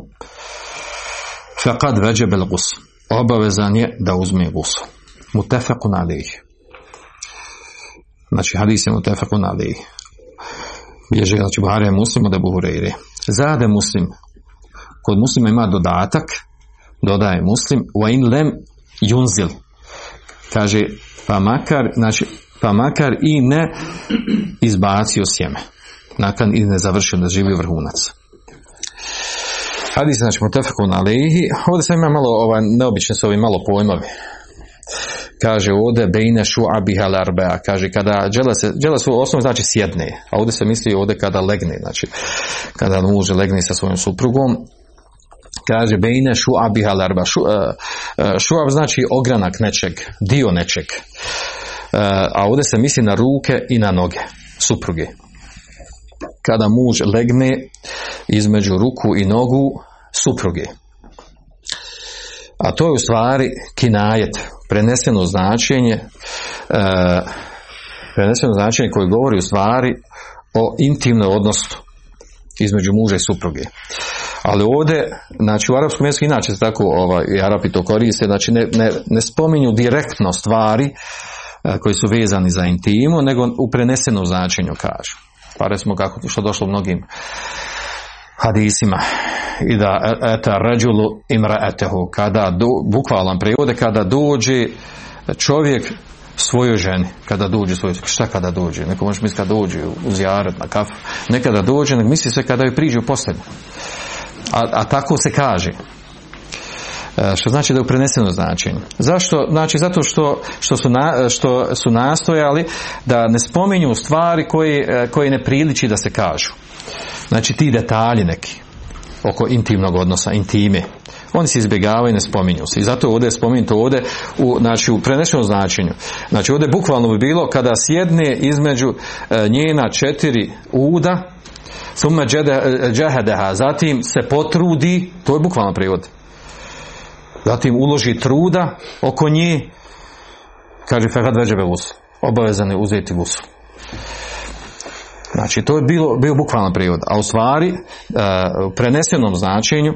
Faqad veđebel gus. Obavezan je da uzme gusu. Mutefekun alih. Znači hadis je mutefakun ali bježe znači Buhari je muslim da Buhureyri. Zade muslim. Kod muslima ima dodatak, dodaje muslim, wa in lem junzil. Kaže, pa makar, znači, pa makar i ne izbacio sjeme. Nakon i ne završio da živi vrhunac. Hadis, znači, mutefakun alihi. Ovdje sam ima malo, ovaj, neobične su ovi malo pojmovi. Kaže ovdje bejne šu'abiha arbea, kaže kada džela se, džela su osnovno znači sjedne, a ovdje se misli ovdje kada legne, znači kada muž legne sa svojom suprugom, kaže bejne šu'abiha larba, šu, šu'ab znači ogranak nečeg, dio nečeg, a ovdje se misli na ruke i na noge supruge. Kada muž legne između ruku i nogu supruge. A to je u stvari kinajet, preneseno značenje, e, preneseno značenje koje govori u stvari o intimnom odnosu između muža i supruge. Ali ovdje, znači u arapskom jeziku inače se tako ovaj, Arapi to koriste, znači ne, ne, ne spominju direktno stvari e, koji su vezani za intimu, nego u prenesenom značenju kažu. Pa recimo kako što došlo mnogim hadisima. I da eta ređulu imraetehu kada do, bukvalan prijevode kada dođe čovjek svojoj ženi. Kada dođe svojoj šta kada dođe? Neko može misliti kada dođe u zjaret na kafu. Nekada dođe nek misli se kada joj priđe u postelju a, a tako se kaže. E, što znači da je u prenesenom značenju. Zašto? Znači zato što, što, su, na, što su nastojali da ne spominju stvari koje, e, koje ne priliči da se kažu. Znači ti detalji neki oko intimnog odnosa, intime. Oni se izbjegavaju i ne spominju se. I zato ovdje je spomenuto ovdje u, znači, u prenesenom značenju. Znači ovdje bukvalno bi bilo kada sjedne između e, njena četiri uda, summa džehedeha, zatim se potrudi, to je bukvalno prijevod, zatim uloži truda oko nje, kaže fehad veđebe vusu, obavezan je uzeti vusu. Znači, to je bilo, bio bukvalan prijevod. A u stvari, u prenesenom značenju,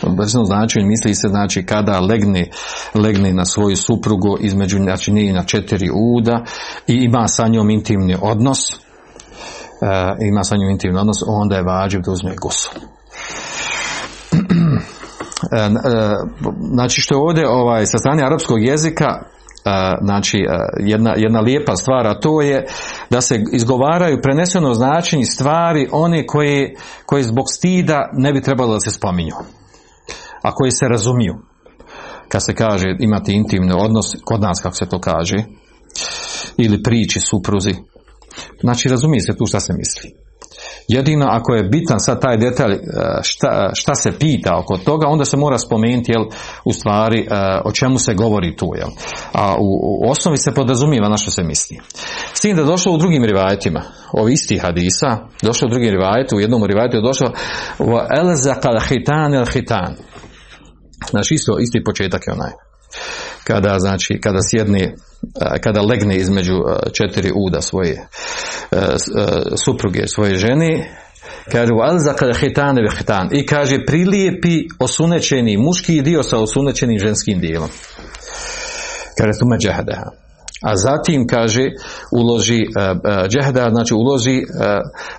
prenesenom značenju misli se, znači, kada legne, legne na svoju suprugu između, znači, nije na četiri uda i ima sa njom intimni odnos, ima sa njom intimni odnos, onda je vađiv da uzme gusul. [clears throat] Znači, što je ovdje ovaj, sa strane arapskog jezika, znači jedna, jedna lijepa stvar, a to je da se izgovaraju preneseno značenje stvari one koje, koje zbog stida ne bi trebalo da se spominju, a koje se razumiju. Kad se kaže imati intimni odnos, kod nas kako se to kaže, ili priči supruzi, znači razumije se tu šta se misli. Jedino ako je bitan sad taj detalj e, šta, šta se pita oko toga, onda se mora spomenuti jel, u stvari e, o čemu se govori tu. Jel. A u, u osnovi se podrazumijeva na što se misli. S tim da došlo u drugim rivajetima, ovi isti hadisa, došlo u drugim rivajetu, u jednom rivajetu je došlo kal hitan el hitan. Znači isto, isti početak je onaj kada znači kada sjedne kada legne između četiri uda svoje supruge svoje žene kaže hitane hitan i kaže prilijepi osunećeni muški dio sa osunećenim ženskim dijelom. Kaže tu a zatim kaže uloži džehda znači uloži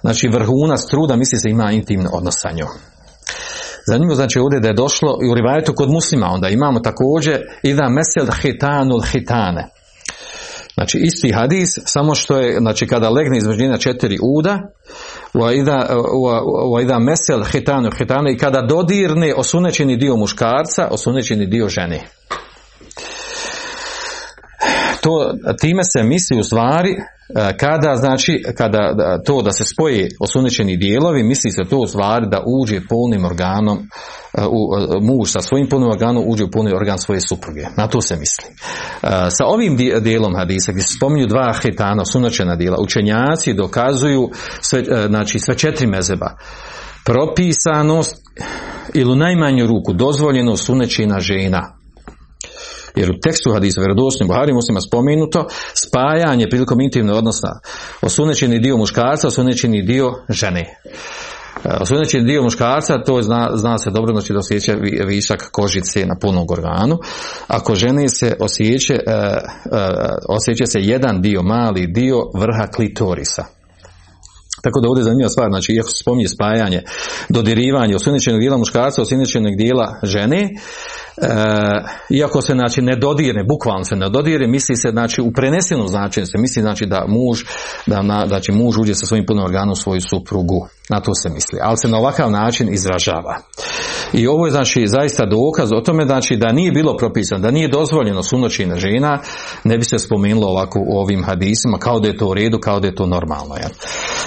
znači vrhunac truda misli se ima intimno odnos sa njom. Zanimljivo znači ovdje da je došlo i u rivajetu kod muslima onda imamo također da mesel hitanul hitane. Znači isti hadis, samo što je, znači kada legne između njena četiri uda, u ida mesel hitanu hitane i kada dodirne osunećeni dio muškarca, osunećeni dio žene to, time se misli u stvari e, kada znači kada to da se spoje osuničeni dijelovi misli se to u stvari da uđe polnim organom e, u, e, muž sa svojim polnim organom uđe u polni organ svoje supruge. Na to se misli. Sa ovim dijelom hadisa gdje se spominju dva hitana osunačena dijela učenjaci dokazuju sve, znači sve četiri mezeba propisanost ili u najmanju ruku dozvoljeno sunečina žena jer u tekstu hadisa vjerodostojnim Buhari muslima spomenuto spajanje prilikom intimne odnosa osunećeni dio muškarca, osunećeni dio žene. E, osunećeni dio muškarca, to zna, zna se dobro, znači da osjeća višak kožice na punom organu. Ako žene se osjeća, e, e, osjeća se jedan dio, mali dio vrha klitorisa. Tako da ovdje je zanimljiva stvar, znači iako se spominje spajanje, dodirivanje osunećenog dijela muškarca, osunećenog dijela žene, iako se znači ne dodirne, bukvalno se ne dodirne, misli se znači u prenesenom značenju se misli znači da muž, da, na, da će muž uđe sa svojim punim organom svoju suprugu. Na to se misli. Ali se na ovakav način izražava. I ovo je znači zaista dokaz o tome znači da nije bilo propisano, da nije dozvoljeno sunoćina žena, ne bi se spomenulo ovako u ovim hadisima kao da je to u redu, kao da je to normalno. Ja.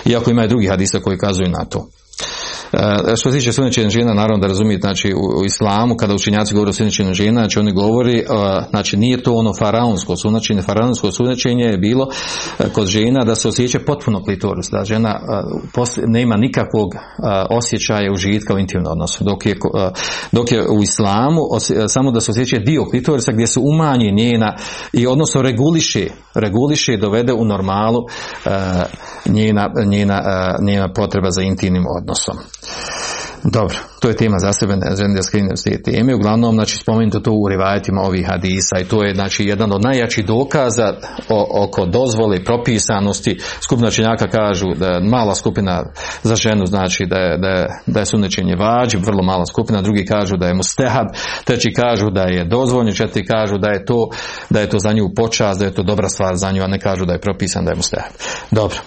Iako ima i drugi hadisa koji kazuju na to. E, što se tiče sunnećenja žena, naravno da razumijete, znači u, islamu, kada učenjaci govore o sunnećenju žena, znači oni govori, e, znači nije to ono faraonsko sunnećenje, faraonsko sunnećenje je bilo e, kod žena da se osjeća potpuno klitoris, da žena nema nikakvog osjećaja užitka u intimnom odnosu, dok je, dok je u islamu samo da se osjeća dio klitorisa gdje se umanji njena i odnosno reguliše, reguliše i dovede u normalu njena, njena, njena potreba za intimnim odnosom. Dobro, to je tema za sebe, ne želim da skrinem s te teme. Uglavnom, znači, spomenuto to u rivajetima ovih hadisa i to je, znači, jedan od najjačih dokaza oko dozvole propisanosti. Skupina činjaka kažu da je mala skupina za ženu, znači da je, da je, da je sunečenje vađib, vrlo mala skupina, drugi kažu da je mustehab, treći kažu da je dozvoljno, četiri kažu da je to, da je to za nju počast, da je to dobra stvar za nju, a ne kažu da je propisan da je mustehab. Dobro.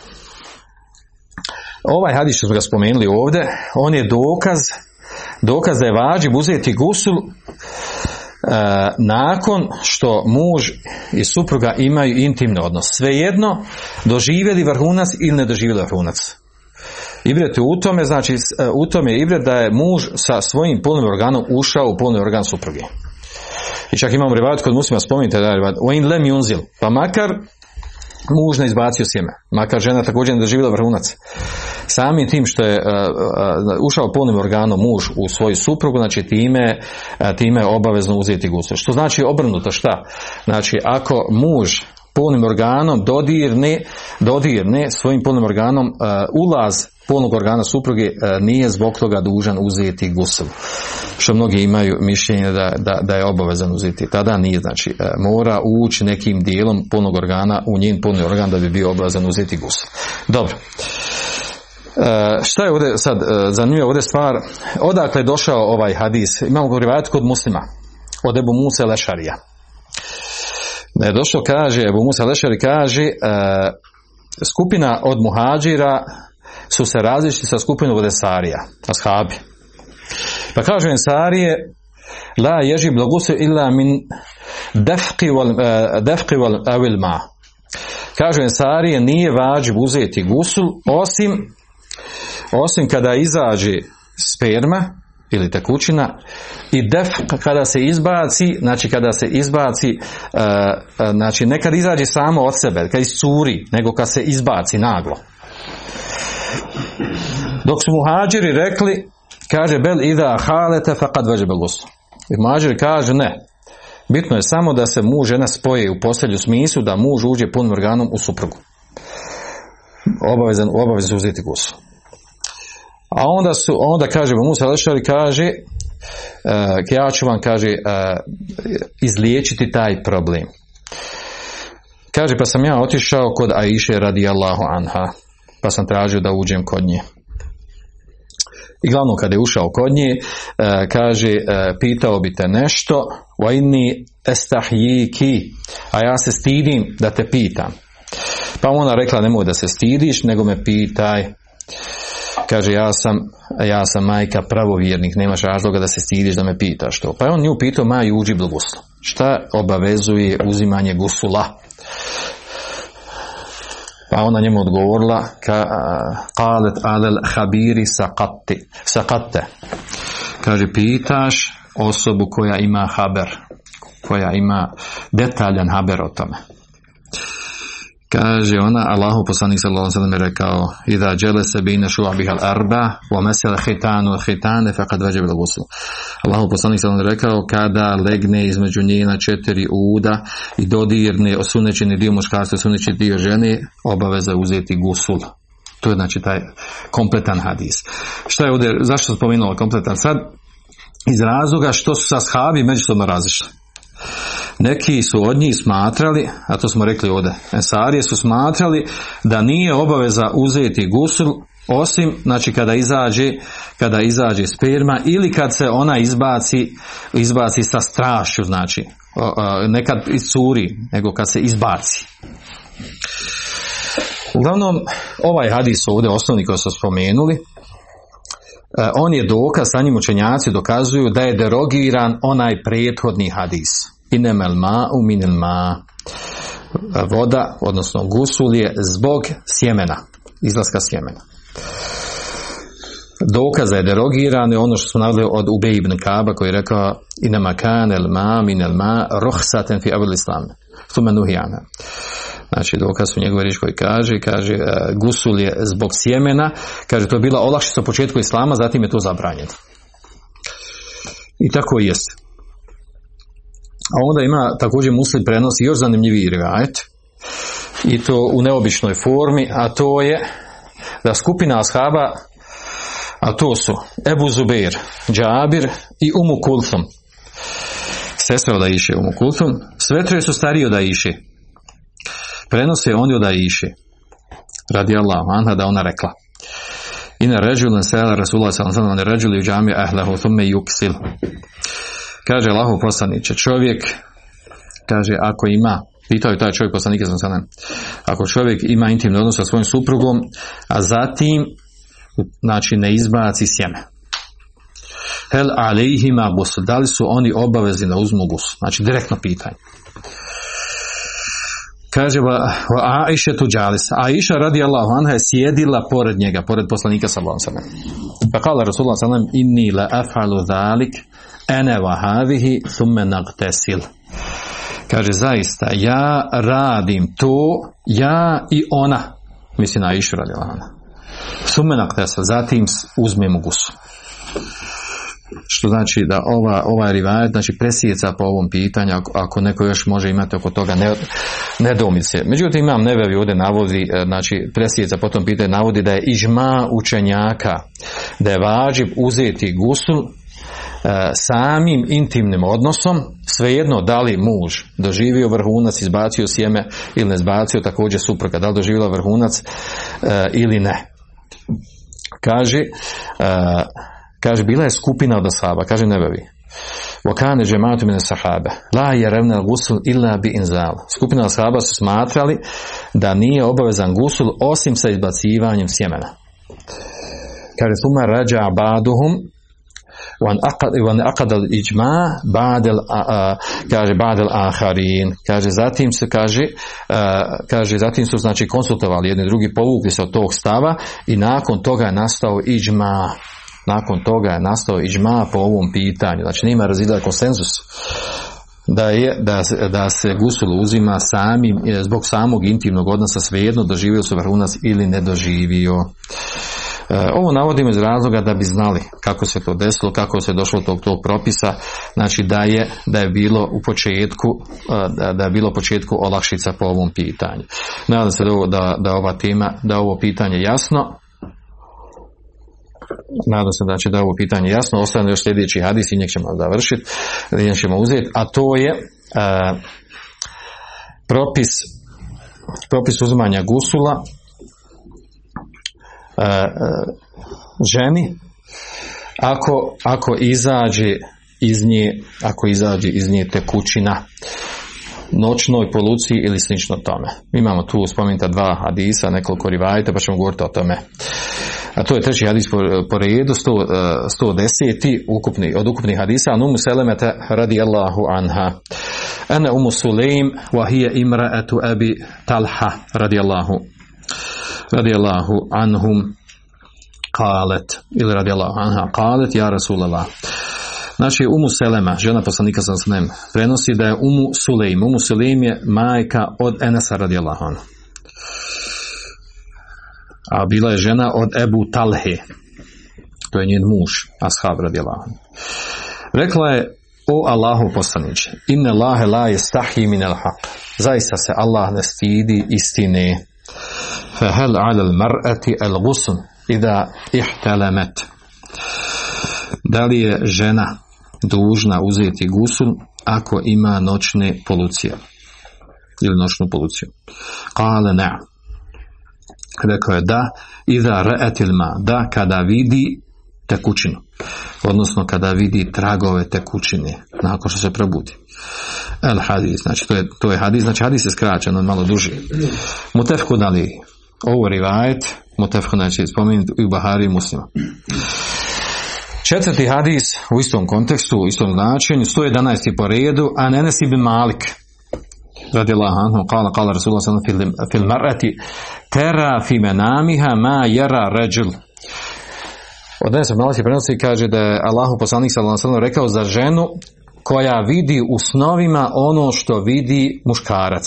Ovaj hadis što smo ga spomenuli ovdje, on je dokaz dokaz da je vađib uzeti gusul e, nakon što muž i supruga imaju intimni odnos. Svejedno, doživjeli vrhunac ili ne doživjeli vrhunac. Ibret je u tome, znači e, u tome je ibret da je muž sa svojim polnim organom ušao u polni organ supruge. I čak imamo rivat kod muslima, spominjte da je yunzil, pa makar muž ne izbacio sjeme, makar žena također ne doživjela vrhunac. Samim tim što je uh, uh, ušao polnim organom muž u svoju suprugu, znači time, time je obavezno uzeti gusul. Što znači obrnuto šta? Znači ako muž polnim organom dodirne, dodirne svojim polnim organom ulaz polnog organa supruge uh, nije zbog toga dužan uzeti gusul. Što mnogi imaju mišljenje da, da, da je obavezan uzeti. Tada nije, znači uh, mora ući nekim dijelom polnog organa u njen polni organ da bi bio obavezan uzeti gusul. Dobro. Uh, šta je ovdje sad uh, zanimljiva ovdje stvar odakle je došao ovaj hadis imamo go rivajet kod muslima od Ebu Musa Lešarija je došao kaže Ebu Musa Lešari kaže uh, skupina od muhađira su se različiti sa skupinom od Esarija ashabi pa kaže Esarije la ježi blaguse illa min defqi wal, uh, defqi wal ma kaže Ensarije nije vađib uzeti gusul osim osim kada izađe sperma ili tekućina i def kada se izbaci, znači kada se izbaci, uh, uh, znači nekad izađe samo od sebe, kad iscuri, nego kad se izbaci naglo. Dok su muhađiri rekli, kaže bel ida halete vađebe gusu. I muhađiri kaže ne, bitno je samo da se muž žena spoje u posljednju smislu, da muž uđe punim organom u suprugu. Obavezan, obavezan uzeti gusu. A onda su, onda kaže Musa Lešari kaže uh, ja ću vam kaže uh, izliječiti taj problem. Kaže pa sam ja otišao kod Aiše radijallahu anha pa sam tražio da uđem kod nje. I glavno kada je ušao kod nje, uh, kaže, uh, pitao bi te nešto, vajni estahjiki, a ja se stidim da te pitam. Pa ona rekla, nemoj da se stidiš, nego me pitaj kaže ja sam, ja sam majka pravovjernik, nemaš razloga da se stidiš da me pitaš to. Pa je on nju pitao maju uđi gusla. Šta obavezuje uzimanje gusula? Pa ona njemu odgovorila ka, qalet alel habiri saqatti, saqatte. Kaže pitaš osobu koja ima haber, koja ima detaljan haber o tome. Kaže ona, Allahu poslanik sallallahu alejhi ve sellem rekao: "Iza jalasa baina shu'abiha al-arba wa masala khitanu khitane faqad wajaba al-ghusl." Allahu poslanik sallallahu alejhi rekao kada legne između njena četiri uda i dodirne osunećeni dio muškarstva, osunećeni dio žene, obaveza uzeti gusul. To je znači taj kompletan hadis. Šta je ovdje, zašto spomenuo kompletan sad? Iz razloga što su sa shabi međusobno različiti. Neki su od njih smatrali, a to smo rekli ovdje, Ensarije su smatrali da nije obaveza uzeti gusul osim znači kada izađe kada izađe sperma ili kad se ona izbaci izbaci sa strašću znači nekad iscuri nego kad se izbaci. Uglavnom ovaj hadis ovdje osnovni koji su spomenuli on je dokaz sa njim učenjaci dokazuju da je derogiran onaj prethodni hadis inemel u minel ma voda, odnosno gusul je zbog sjemena, izlaska sjemena. Dokaz da je derogiran je ono što smo navili od Ubej ibn Kaba koji je rekao inema kan el ma min el ma rohsaten fi abul islam tume nuhijana. Znači dokaz u njegove riječi koji kaže, kaže gusul je zbog sjemena, kaže to je bila olakšica u početku islama, zatim je to zabranjeno. I tako jeste. A onda ima također muslim prenosi još zanimljiviji rivajet i to u neobičnoj formi, a to je da skupina ashaba, a to su Ebu Zubair, Džabir i Umu Kulthum. Sestra od Aiše Umu Kulthum, sve troje su stariji od Aiše. Prenose oni od Aiše. Radi Allah, anha da ona rekla. Ina ređulen sela Rasulullah sallallahu alejhi ve sellem ređuli u džami ahlehu thumme yuksil. Kaže Allahu poslaniče, čovjek, kaže, ako ima, pitao je taj čovjek poslanike sam ako čovjek ima intimni odnos sa svojim suprugom, a zatim, znači, ne izbaci sjeme. hel alejhima gusul, da li su oni obavezni da uzmu gusul? Znači direktno pitanje. Kaže va, va Aisha tu džalis. Aisha radi Allahu anha je sjedila pored njega, pored poslanika sallallahu alejhi. Pa kala Rasulullah sallallahu inni la af'alu zalik ana wa hadhihi thumma nagtasil. Kaže zaista ja radim to ja i ona. Mislim na Aisha radi Allahu anha. Thumma nagtasil. Zatim uzmemo gusu što znači da ova, ova rivajet znači presjeca po ovom pitanju ako, ako neko još može imati oko toga ne, nedomice. Međutim imam nevevi ovdje navodi e, znači presjeca po tom pitanju navodi da je ižma učenjaka da je vađib uzeti gusul samim intimnim odnosom svejedno da li muž doživio vrhunac, izbacio sjeme ili ne izbacio također supruga, da li doživjela vrhunac e, ili ne. Kaže Kaže, bila je skupina od ashaba, kaže nebevi. Vokane džematu mine sahabe. La je revna gusul illa bi inzal. Skupina ashaba su smatrali da nije obavezan gusul osim sa izbacivanjem sjemena. Kaže, suma rađa abaduhum wan aqad al ijma ba'd al kaže ba'd al akharin kaže zatim se kaže kaže zatim su znači konsultovali jedni drugi povukli se od tog stava i nakon toga je nastao ijma nakon toga je nastao iđma po ovom pitanju. Znači nima razila konsenzus da, je, da, da se gusul uzima samim, e, zbog samog intimnog odnosa svejedno doživio se vrhunac ili ne doživio. E, ovo navodimo iz razloga da bi znali kako se to desilo, kako se došlo do tog, tog propisa, znači da je, da je bilo u početku, e, da je bilo u početku olakšica po ovom pitanju. Nadam se da, da, da ova tema, da ovo pitanje jasno, nadam se da će da ovo pitanje jasno, ostane još sljedeći hadis i njeg ćemo završiti, njeg ćemo uzeti, a to je a, propis propis uzimanja gusula ženi ako, ako izađe iz nje, ako izađe iz nje tekućina noćnoj poluciji ili slično tome. Imamo tu spomenuta dva hadisa, nekoliko rivajta, pa ćemo govoriti o tome a to je treći hadis po, po redu, 110. Ukupni, od ukupnih hadisa, an umu selemete radi Allahu anha. Ana umu Sulejm, wa hija imra'atu abi Talha radi Radi Allahu anhum qalet ili radi Allahu anha qalet ja Rasulallah Znači, Umu Selema, žena poslanika sa snem, prenosi da je Umu Sulejm. Umu Sulejm je majka od Enesa radijallahu anhu a bila je žena od Ebu Talhe, to je njen muž, ashab radijallahu Rekla je, o Allahu poslaniče, inne lahe la je stahi min el haq. Zaista se Allah ne stidi istine. Al mar'ati al gusun ida ihtalamet. Da li je žena dužna uzeti gusun ako ima noćne polucije? Ili noćnu poluciju? Kale ne. Rekao je da, re'etil ma, da kada vidi tekućinu. Odnosno kada vidi tragove tekućine, nakon što se probudi. El hadis, znači to je, to je hadis, znači hadis je skraćen, on malo duži. Mutefku dali, ovo rivajet, mutefku znači spomenuti u Bahari i muslima. Četvrti hadis u istom kontekstu, u istom značenju, 111. po redu, a Nenes ibn Malik, radi Allah anhu, kala, kala Rasulullah sallam fil, fil marati, tera fi menamiha ma jara ređul. Od Nenesa Malaki prenosi kaže da je Allahu poslanik sallam sallam rekao za ženu koja vidi u snovima ono što vidi muškarac.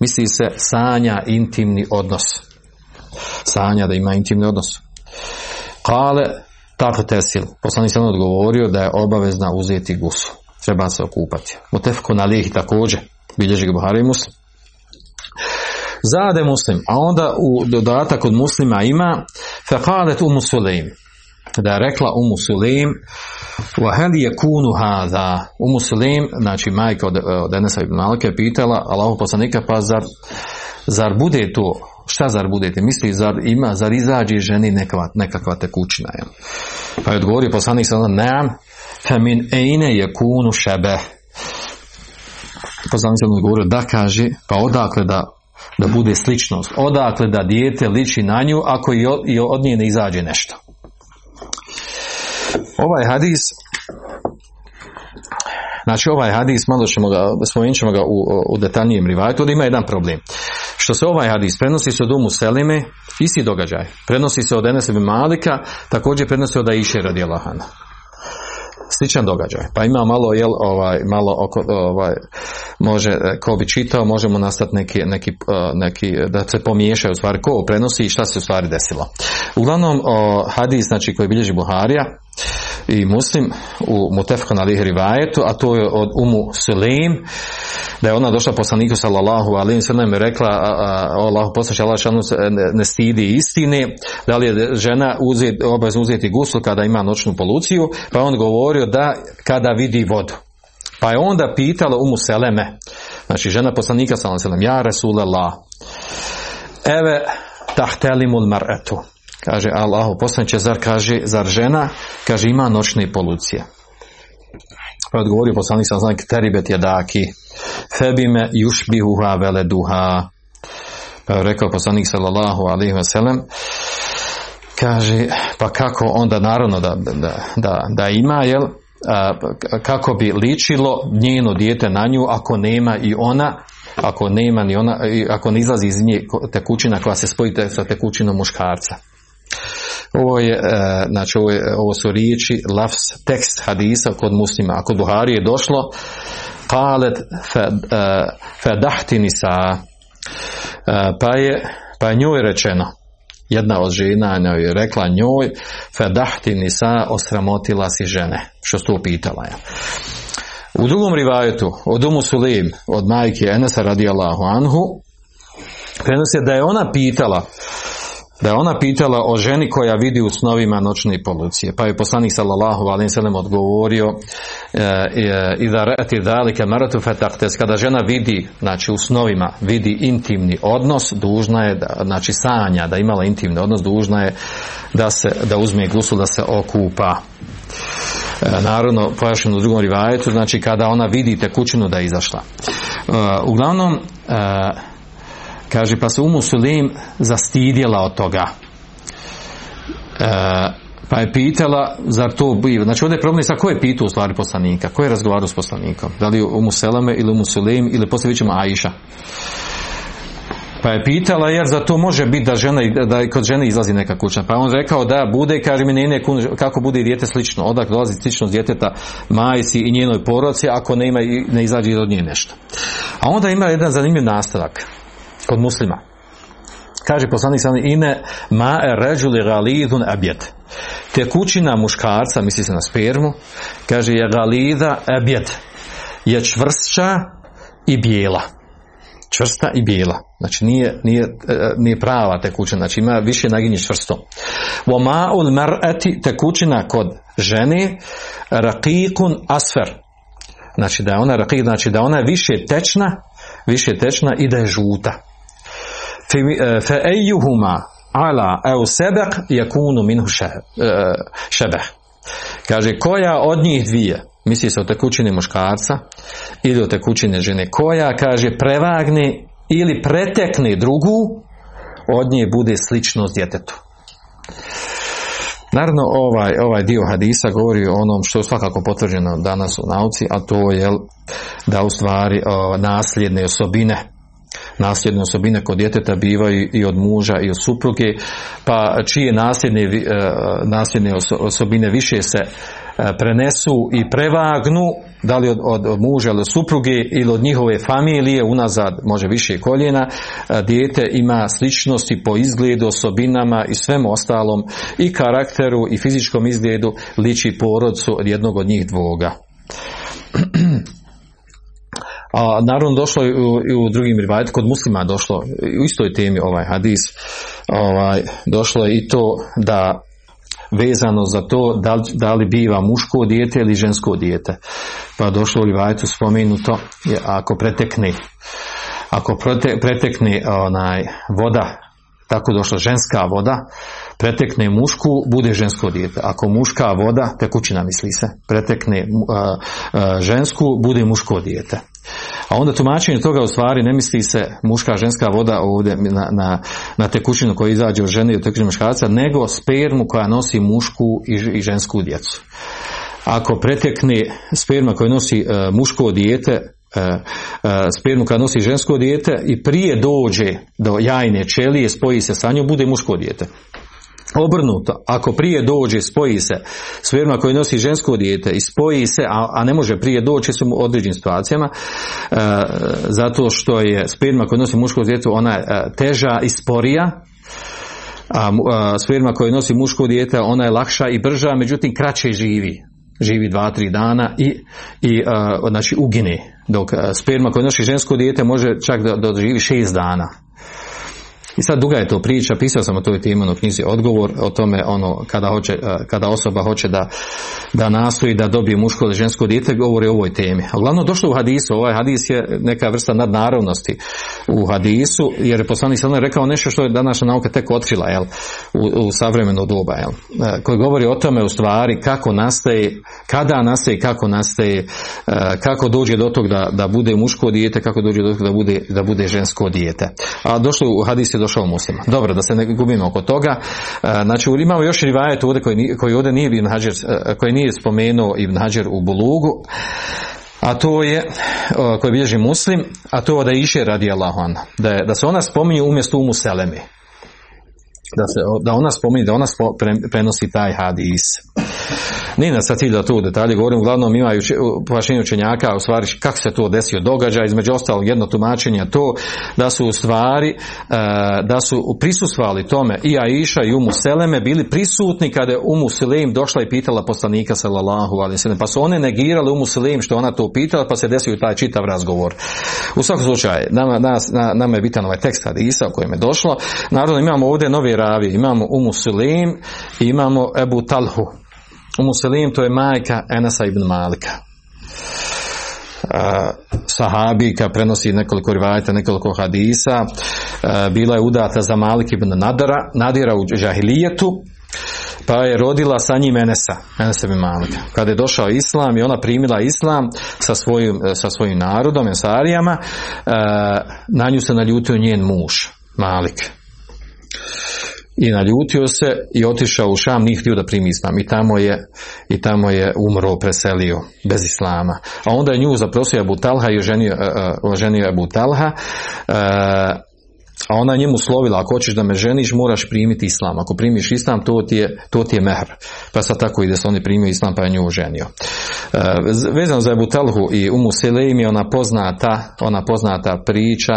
Misli se sanja intimni odnos. Sanja da ima intimni odnos. Kale, tako tesil. Poslanik sam odgovorio da je obavezna uzeti gusu. Treba se okupati. Mutefko na lijeh također bilježi ga Buhari Muslim. Zade Muslim, a onda u dodatak od Muslima ima faqalet umu Suleim, da je rekla umu Suleim wa hel je kunu hada umu Suleim, znači majka od, od Enesa ibn Malike pitala Allahu poslanika pa zar, zar bude to šta zar budete misli zar ima zar izađe ženi nekakva, nekakva tekućina jel? pa je odgovorio poslanik sallam neam fa min ejne je kunu šebeh poslanik sam odgovorio da kaže, pa odakle da, da bude sličnost, odakle da dijete liči na nju ako i od, nje ne izađe nešto. Ovaj hadis Znači ovaj hadis, malo ćemo ga, ga u, u detaljnijem rivajtu, ima jedan problem. Što se ovaj hadis prenosi se od Umu Selime, isti događaj. Prenosi se od Enes Malika, također prenosi od Aisha radijallahu anha sličan događaj. Pa ima malo, jel, ovaj, malo oko, ovaj, može, e, ko bi čitao, možemo nastati neki, neki, e, neki, da se pomiješaju stvari ko prenosi i šta se u stvari desilo. Uglavnom, hadis, znači, koji bilježi Buharija, i muslim u Mutefkan alihi rivajetu, a to je od Umu Sulim, da je ona došla poslaniku sallallahu alaihi sallam i rekla Allahu poslanče Allah ne, stidi istine, da li je žena uzet, obavezno uzeti gusul kada ima noćnu poluciju, pa je on govorio da kada vidi vodu. Pa je onda pitala Umu Seleme, znači žena poslanika sallallahu alaihi sallam, ja Rasulallah, eve tahtelimul mar'etu, Kaže Allahu poslaniče, zar kaže, zar žena, kaže ima noćne polucije. Pa odgovorio poslanik sam znak teribet jadaki, febime jušbihuha veleduha. Pa je rekao poslanik sallallahu alaihi wasallam, kaže, pa kako onda naravno da, da, da, da ima, jel, a, kako bi ličilo njeno dijete na nju ako nema i ona ako nema ni ona, ako ne izlazi iz nje tekućina koja se spoji sa tekućinom muškarca. Ovo je, e, znači ovo, je, ovo su riječi, lafs, tekst hadisa kod muslima. A kod Buhari je došlo qalet fedahtini sa e, pa je, pa je njoj rečeno jedna od žena je rekla njoj fedahtini sa osramotila si žene što su upitala je. U drugom rivajetu od Umu Sulim od majke Enesa radijallahu anhu prenosi da je ona pitala da je ona pitala o ženi koja vidi u snovima noćne polucije. Pa je poslanik sallallahu alejhi ve odgovorio e, e, i da rati dalike maratu fataktes kada žena vidi, znači u snovima vidi intimni odnos, dužna je da znači sanja da imala intimni odnos, dužna je da se da uzme gusul da se okupa. E, naravno pojašnjeno u drugom rivajetu, znači kada ona vidi tekućinu da je izašla. uglavnom Kaže, pa se Umu Sulim zastidjela od toga. E, pa je pitala, zar to biva? Znači ovdje je problem sa ko je pitao u stvari poslanika? Ko je razgovarao s poslanikom? Da li Umu Seleme ili Umu Sulim ili poslije vidimo Aisha? Pa je pitala jer za to može biti da žena da kod žene izlazi neka kuća. Pa on rekao da bude, kaže mi ne, kako bude dijete slično, odak dolazi sličnost djeteta majci i njenoj poroci ako ne ima ne izađe od nje nešto. A onda ima jedan zanimljiv nastavak kod muslima. Kaže poslanik sam ine ma ređuli galidun abjet. Tekućina muškarca, misli se na spermu, kaže je galida abjet. Je čvršća i bijela. Čvrsta i bijela. Znači nije, nije, e, nije prava tekućina, znači ima više naginje čvrsto. Wa ma'ul mar'ati tekućina kod žene raqiqun asfer. Znači da je ona raqiq, znači da ona je više tečna, više tečna i da je žuta fe ejuhuma ala eu sebek jakunu minhu šebeh. Kaže, koja od njih dvije, misli se o tekućine muškarca ili o tekućine žene, koja, kaže, prevagne ili pretekne drugu, od nje bude sličnost djetetu. Naravno, ovaj, ovaj dio hadisa govori o onom što je svakako potvrđeno danas u nauci, a to je da u stvari nasljedne osobine nasljedne osobine kod djeteta bivaju i od muža i od supruge, pa čije nasljedne, e, nasljedne osobine više se e, prenesu i prevagnu, da li od, od muža ili od supruge ili od njihove familije, unazad može više koljena, e, dijete ima sličnosti po izgledu, osobinama i svemu ostalom i karakteru i fizičkom izgledu liči porodcu od jednog od njih dvoga. [clears throat] A naravno došlo u, i u drugim rivajetima, kod muslima došlo u istoj temi ovaj hadis, ovaj, došlo je i to da vezano za to da li, da li biva muško dijete ili žensko dijete. Pa došlo u rivajetu spomenuto je ako pretekne ako pretekne onaj voda tako došla ženska voda pretekne mušku, bude žensko dijete. Ako muška voda, tekućina misli se, pretekne žensku, bude muško dijete. A onda tumačenje toga u stvari ne misli se muška, ženska voda ovdje na, na, na tekućinu koja izađe od žene i od tekućine muškarca, nego spermu koja nosi mušku i, i žensku djecu. ako pretekne sperma koja nosi muško dijete spermu kada nosi žensko dijete i prije dođe do jajne čelije, spoji se sa njom, bude muško dijete. Obrnuto, ako prije dođe, spoji se sperma koji nosi žensko dijete i spoji se, a, a ne može prije doći su u određenim situacijama, e, zato što je sperma koji nosi muško dijete, ona je e, teža i sporija, a, a sperma koja nosi muško dijete, ona je lakša i brža, međutim kraće živi. Živi dva, tri dana i, i a, znači ugine. Dok sperma koja nosi žensko dijete može čak da, da živi šest dana i sad duga je to priča, pisao sam o toj temi u knjizi odgovor o tome ono kada, hoće, e, kada osoba hoće da, da nastoji da dobije muško ili žensko dijete, govori o ovoj temi. A uglavnom došlo u hadisu, ovaj hadis je neka vrsta nadnaravnosti u hadisu, jer je poslanik sam rekao nešto što je današnja nauka tek otkrila jel, u, u savremeno doba, jel, e, koji govori o tome u stvari kako nastaje, kada nastaje, kako nastaje, e, kako dođe do tog da, da bude muško dijete, kako dođe do tog da bude, da bude žensko dijete. A došlo u hadisu došao muslima. Dobro, da se ne gubimo oko toga. E, znači, imamo još rivajet ovdje koji, koji ovdje nije Ibn Hađer, e, koji nije spomenuo Ibn Hađer u Bulugu, a to je, e, koji bilježi muslim, a to je da iše radi Allahom, da, da se ona spominje umjesto umu Selemi. Da, se, da ona spominje, da ona spo, prenosi taj hadis. Nije nas sad da tu detalje govorim, uglavnom imaju pojašnjenje učenjaka u stvari kako se to desio događaj, između ostalog jedno tumačenje to da su u stvari e, da su prisustvali tome i Aisha i Umu Seleme bili prisutni kada je Umu Selem došla i pitala poslanika sallallahu alejhi ve pa su one negirale Umu Selem što ona to pitala pa se desio taj čitav razgovor. U svakom slučaju nama, nas, na, nama je bitan ovaj tekst hadisa o kojem je došlo. Naravno imamo ovdje nove ravi, imamo Umu Selem i imamo Ebu Talhu. Umu Selim to je majka Enasa ibn Malika. Sahabika prenosi nekoliko rivajta, nekoliko hadisa bila je udata za Malik ibn Nadara Nadira u Žahilijetu pa je rodila sa njim Enesa Enesa ibn Malika. Kada je došao Islam i ona primila Islam sa svojim, sa svojim narodom Ensarijama uh, na nju se naljutio njen muž Malik i naljutio se i otišao u Šam, nije htio da primi islam i tamo je, i tamo je umro, preselio bez islama. A onda je nju zaprosio Abu Talha i oženio, uh, oženio Abu Talha uh, a ona njemu slovila, ako hoćeš da me ženiš, moraš primiti islam. Ako primiš islam, to ti je, to ti je mehr. Pa sad tako ide se oni primio islam, pa je nju ženio. Uh, vezano za Abu Talhu i Umu Seleim je ona poznata, ona poznata priča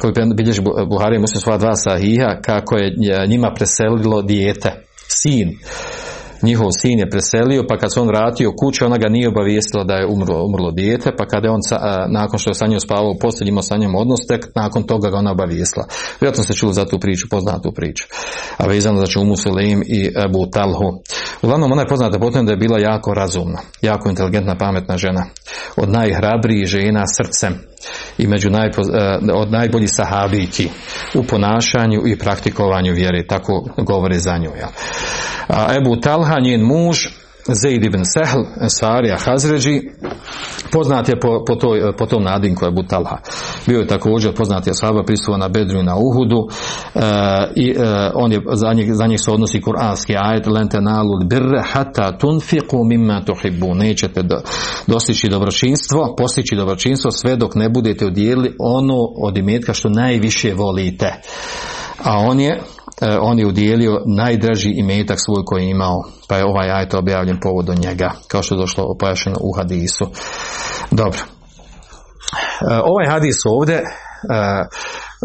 koji bilježi Buhari i muslim sva dva sahiha, kako je njima preselilo dijete, sin. Njihov sin je preselio, pa kad se on vratio kuće, ona ga nije obavijestila da je umrlo, umrlo dijete, pa kada je on, nakon što je sa njom spavao u sa njom odnos, tek nakon toga ga ona obavijestila. Vjerojatno ste čuli za tu priču, poznatu priču. A vezano znači Umu Suleim i Ebu Talhu. Uglavnom, ona je poznata potom da je bila jako razumna, jako inteligentna, pametna žena. Od najhrabrijih žena srcem i među najpo, od najboljih sahabiki u ponašanju i praktikovanju vjere, tako govore za nju. Ja. Ebu Talha, njen muž, Zaid ibn Sehl, Sarija Hazređi, poznat je po, po, toj, po tom nadinku Ebu Talha. Bio je također poznat je sahaba pristuva na Bedru i na Uhudu e, i e, on je, za njih, za njih se odnosi kuranski ajet lente nalu birre hata tunfiku mimma tuhibu nećete do, dostići dobročinstvo postići dobročinstvo sve dok ne budete udijeli ono od imetka što najviše volite a on je on je udjelio najdraži imetak svoj koji je imao, pa je ovaj ajet objavljen povodom njega, kao što je došlo pojašeno u hadisu. Dobro. Ovaj hadis ovdje,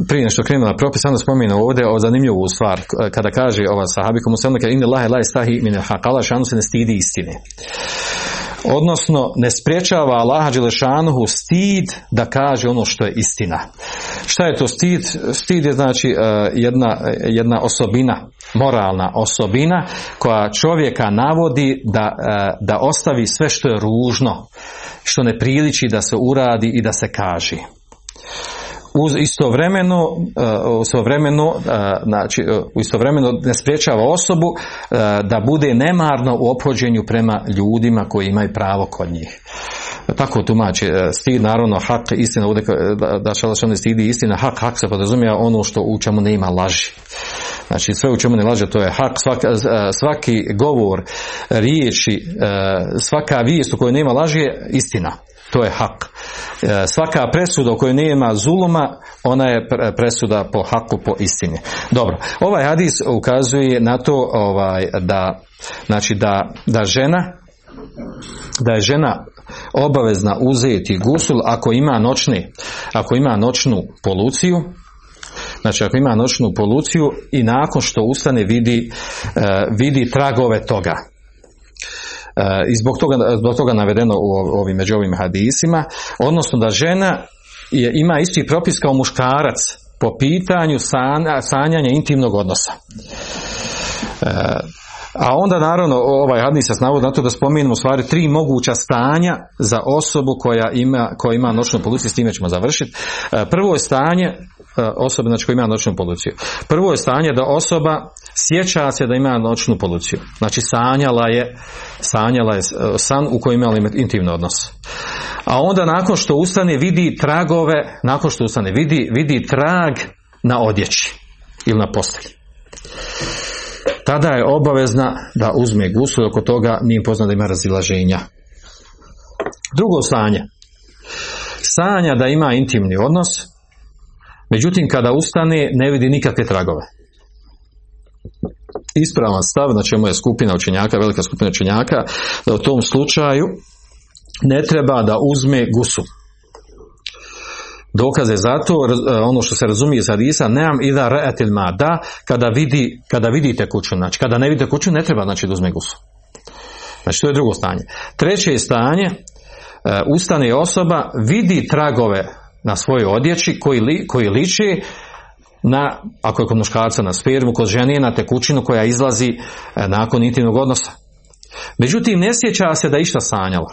prije nešto krenuo na propis, onda spomenu ovdje o zanimljivu stvar, kada kaže ova sahabi, komu se onda kaže, inne lahe laje stahi mine hakala, šanu se ne stidi istine odnosno ne spriječava Allaha Đelešanuhu stid da kaže ono što je istina. Šta je to stid? Stid je znači jedna, jedna osobina, moralna osobina koja čovjeka navodi da, da ostavi sve što je ružno, što ne priliči da se uradi i da se kaže uz istovremeno, istovremeno, uh, znači, uh, istovremeno ne spriječava osobu da bude nemarno u ophođenju prema ljudima koji imaju pravo kod njih. Tako tumači, stid naravno hak, istina, ovdje, da, šalaš stidi istina, hak, hak se podrazumija ono što u čemu ne ima laži. Znači sve u čemu ne laže to je hak, svaka, svaki govor, riječi, svaka vijest u kojoj nema laži je istina. To je hak. Svaka presuda u kojoj nema zuluma, ona je presuda po haku, po istini. Dobro, ovaj hadis ukazuje na to ovaj, da, znači da, da žena da je žena obavezna uzeti gusul ako ima noćni, ako ima noćnu poluciju, znači ako ima noćnu poluciju i nakon što ustane vidi, e, vidi tragove toga. E, I zbog toga, zbog toga navedeno u ovim među ovim hadisima, odnosno da žena je, ima isti propis kao muškarac po pitanju sanjanja intimnog odnosa. E, a onda naravno ovaj hadis se navodi na to da spominjemo u stvari tri moguća stanja za osobu koja ima, koja ima noćnu policiju, s time ćemo završiti. E, prvo je stanje osobe znači koja ima noćnu policiju. Prvo je stanje da osoba sjeća se da ima noćnu policiju. Znači sanjala je, sanjala je e, san u kojem imala intimni odnos. A onda nakon što ustane vidi tragove, nakon što ustane vidi, vidi trag na odjeći ili na postelji tada je obavezna da uzme gusul, oko toga nije poznat da ima razilaženja. Drugo stanje. Sanja da ima intimni odnos, međutim kada ustane ne vidi nikakve tragove. Ispravan stav, na čemu je skupina učenjaka, velika skupina učenjaka, da u tom slučaju ne treba da uzme gusul dokaze za to, e, ono što se razumije iz hadisa, nemam ida re'atil ma, da, kada, vidi, kada vidite kuću, znači kada ne vidite kuću, ne treba znači da uzme gusu. Znači to je drugo stanje. Treće je stanje, e, ustane osoba, vidi tragove na svojoj odjeći koji, li, koji liči na, ako je kod muškarca na spermu, kod ženije na tekućinu koja izlazi e, nakon intimnog odnosa. Međutim, ne sjeća se da išta sanjala.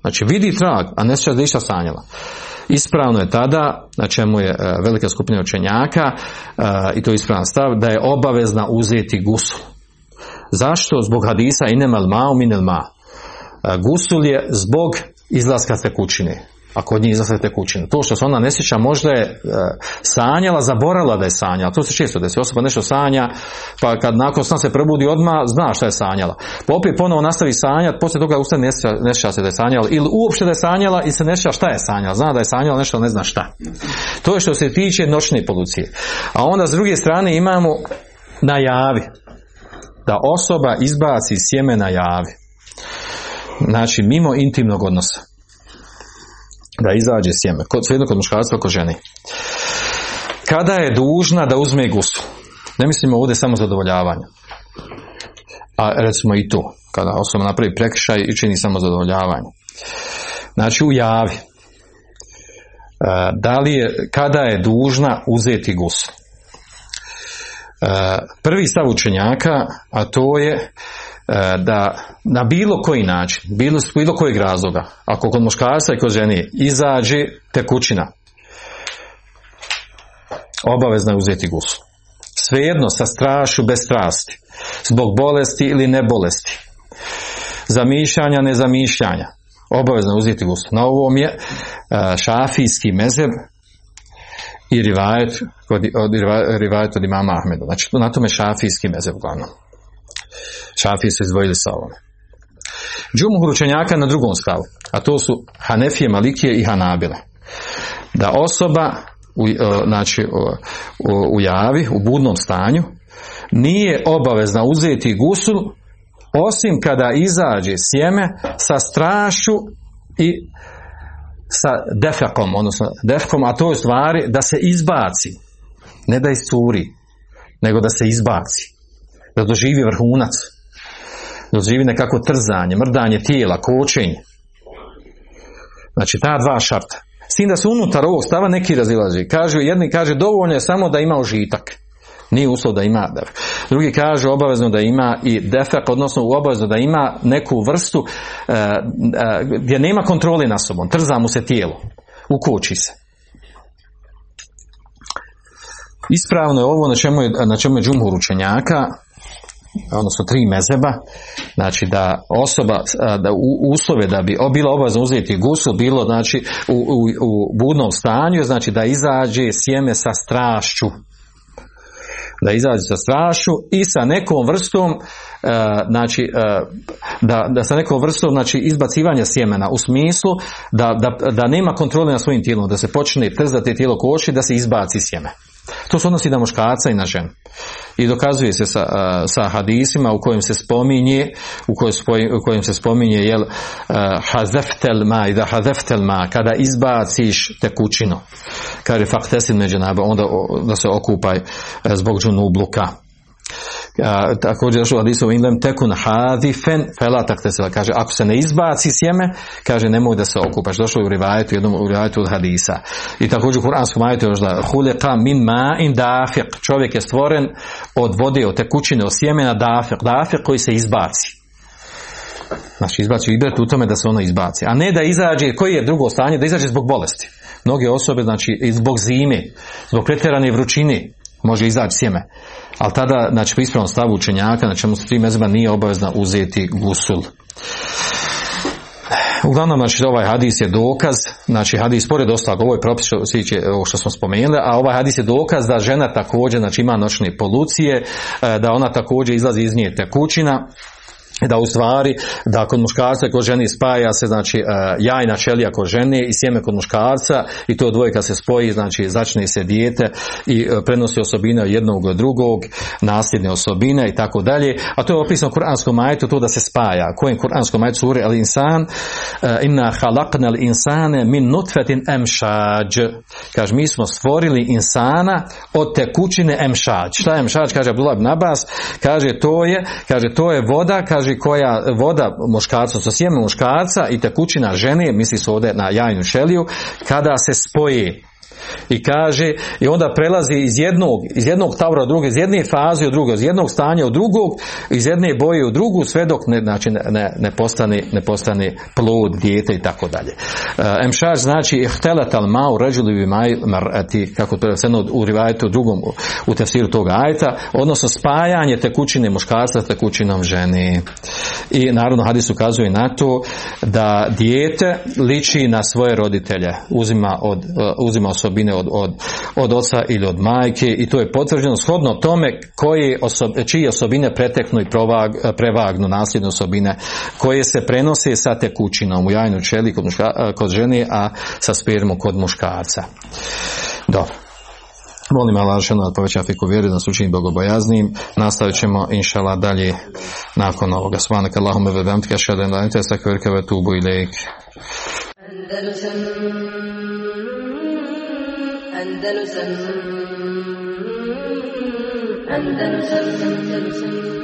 Znači vidi trag, a ne sjeća da išta sanjala. Ispravno je tada, na čemu je e, velika skupina učenjaka, e, i to je ispravan stav, da je obavezna uzeti gusul. Zašto? Zbog hadisa inemal ma minel ma. Gusul je zbog izlaska tekućine a kod njih izlaze tekućine. To što se ona ne sjeća možda je e, sanjala, zaborala da je sanjala. To se često desi. Osoba nešto sanja, pa kad nakon sna se probudi odmah, zna šta je sanjala. Pa opet ponovo nastavi sanjati, poslije toga ustane ne sjeća se da je sanjala. Ili uopće da je sanjala i se ne sjeća šta je sanjala. Zna da je sanjala nešto, ne zna šta. To je što se tiče noćne polucije. A onda s druge strane imamo najavi. Da osoba izbaci sjeme na javi. Znači, mimo intimnog odnosa da izađe sjeme, kod, svejedno kod muškarstva, kod žene. Kada je dužna da uzme gusu? Ne mislimo ovdje samo zadovoljavanje. A recimo i to, kada osoba napravi prekršaj i čini samo zadovoljavanje. Znači u javi. E, da li je, kada je dužna uzeti gusu? E, prvi stav učenjaka, a to je da na bilo koji način, bilo, bilo kojeg razloga, ako kod muškarca i kod žene izađe tekućina, obavezno je uzeti gusu. Svejedno sa strašu bez strasti, zbog bolesti ili ne bolesti, zamišljanja, nezamišljanja, obavezno je uzeti gusu. Na ovom je e, šafijski mezeb i rivajet, od, rivajet od imama Ahmeda. Znači, na tome šafijski mezeb uglavnom. Šafije su izdvojili sa ovome. Džumhur učenjaka na drugom stavu, a to su Hanefije, Malikije i Hanabile. Da osoba u, e, znači, u, u javi, u budnom stanju, nije obavezna uzeti gusul osim kada izađe sjeme sa strašću i sa defekom, odnosno defkom, a to je stvari da se izbaci, ne da iscuri, nego da se izbaci da doživi vrhunac, doživi nekako trzanje, mrdanje tijela, kočenje. Znači ta dva šarta. S tim da se unutar ovog stava neki razilazi. Kažu, jedni kaže dovoljno je samo da ima užitak. Nije uslov da ima defek. Drugi kažu obavezno da ima i defek, odnosno obavezno da ima neku vrstu e, e, gdje nema kontroli na sobom. Trza mu se tijelo. Ukoči se. Ispravno je ovo na čemu je, na čemu je džumhur učenjaka, odnosno tri mezeba, znači da osoba, da u, uslove da bi bila obavezno uzeti gusu, bilo znači u, u, u budnom stanju, znači da izađe sjeme sa strašću. da izađe sa strašu i sa nekom vrstom znači da, da sa nekom vrstom znači izbacivanja sjemena u smislu da, da, da nema kontrole na svojim tijelom, da se počne trzati tijelo koši da se izbaci sjeme. To se odnosi na muškarca i na ženu. I dokazuje se sa, sa hadisima u kojem se spominje, u kojem, u kojem se spominje jel hazeftel ma i da hazeftel ma kada izbaciš tekućinu. Kaže faktesin među onda da se okupaj e, zbog džunubluka a, također došlo hadisu indem tekun hadifen fela taktesila. Kaže, ako se ne izbaci sjeme, kaže, nemoj da se okupaš. Došlo je u rivajetu, jednom u rivajetu od hadisa. I također u kuranskom ajetu još da huleka min ma in dafiq. Čovjek je stvoren od vode, od tekućine, od sjemena dafiq. Dafiq koji se izbaci. Znači izbaci ibret u tome da se ono izbaci. A ne da izađe, koji je drugo stanje, da izađe zbog bolesti. Mnoge osobe, znači, zbog zime, zbog pretjerane vrućine, može izaći sjeme. Ali tada, znači, po ispravnom stavu učenjaka, na čemu se tri mezba nije obavezna uzeti gusul. Uglavnom, znači, ovaj hadis je dokaz, znači, hadis, pored ostalog, ovo je propis što, ovo što smo spomenuli, a ovaj hadis je dokaz da žena također, znači, ima noćne polucije, e, da ona također izlazi iz nje tekućina, da u stvari da kod muškarca kod žene spaja se znači e, jajna ćelija kod žene i sjeme kod muškarca i to dvoje kad se spoji znači začne se dijete i e, prenosi osobine jednog od drugog nasljedne osobine i tako dalje. A to je opisano u kuranskom majetu to da se spaja. Kojem kuranskom majetu suri al insan e, inna halakna insane min nutfetin emšađ kaže mi smo stvorili insana od tekućine emšađ šta je emšađ kaže Abdullah ibn Abbas. Kaže to je kaže to je voda kaže kaže koja voda muškarca, sa sjeme muškarca i tekućina žene, misli se ovdje na jajnu šeliju, kada se spoje i kaže i onda prelazi iz jednog iz jednog tavra u drugo, iz jedne faze u drugo, iz jednog stanja u drugog, iz jedne boje u drugu sve dok ne, znači, ne, ne, postane, ne postane plod, dijete i tako dalje. E, Emšaž znači ihtelatal mau ređuli marati, kako to je u rivajetu u drugom u tefsiru toga ajta, odnosno spajanje tekućine muškarca s tekućinom žene. I naravno hadis ukazuje na to da dijete liči na svoje roditelje, uzima od, e, uzima od, od, od oca ili od majke i to je potvrđeno shodno tome koje osob, čije osobine preteknu i provag, prevagnu nasljedne osobine koje se prenose sa tekućinom u jajnu čeli kod, muška, kod žene, a sa spermom kod muškarca. Dobro. Molim Allah da poveća fiku vjeru, da nas učini bogobojaznim. Nastavit ćemo, inšala, dalje nakon ovoga. Svanak Allahume ve bemtke, šeden da ente sakvirke அந்தனுசன் அந்தனுசன் அந்தனுசன்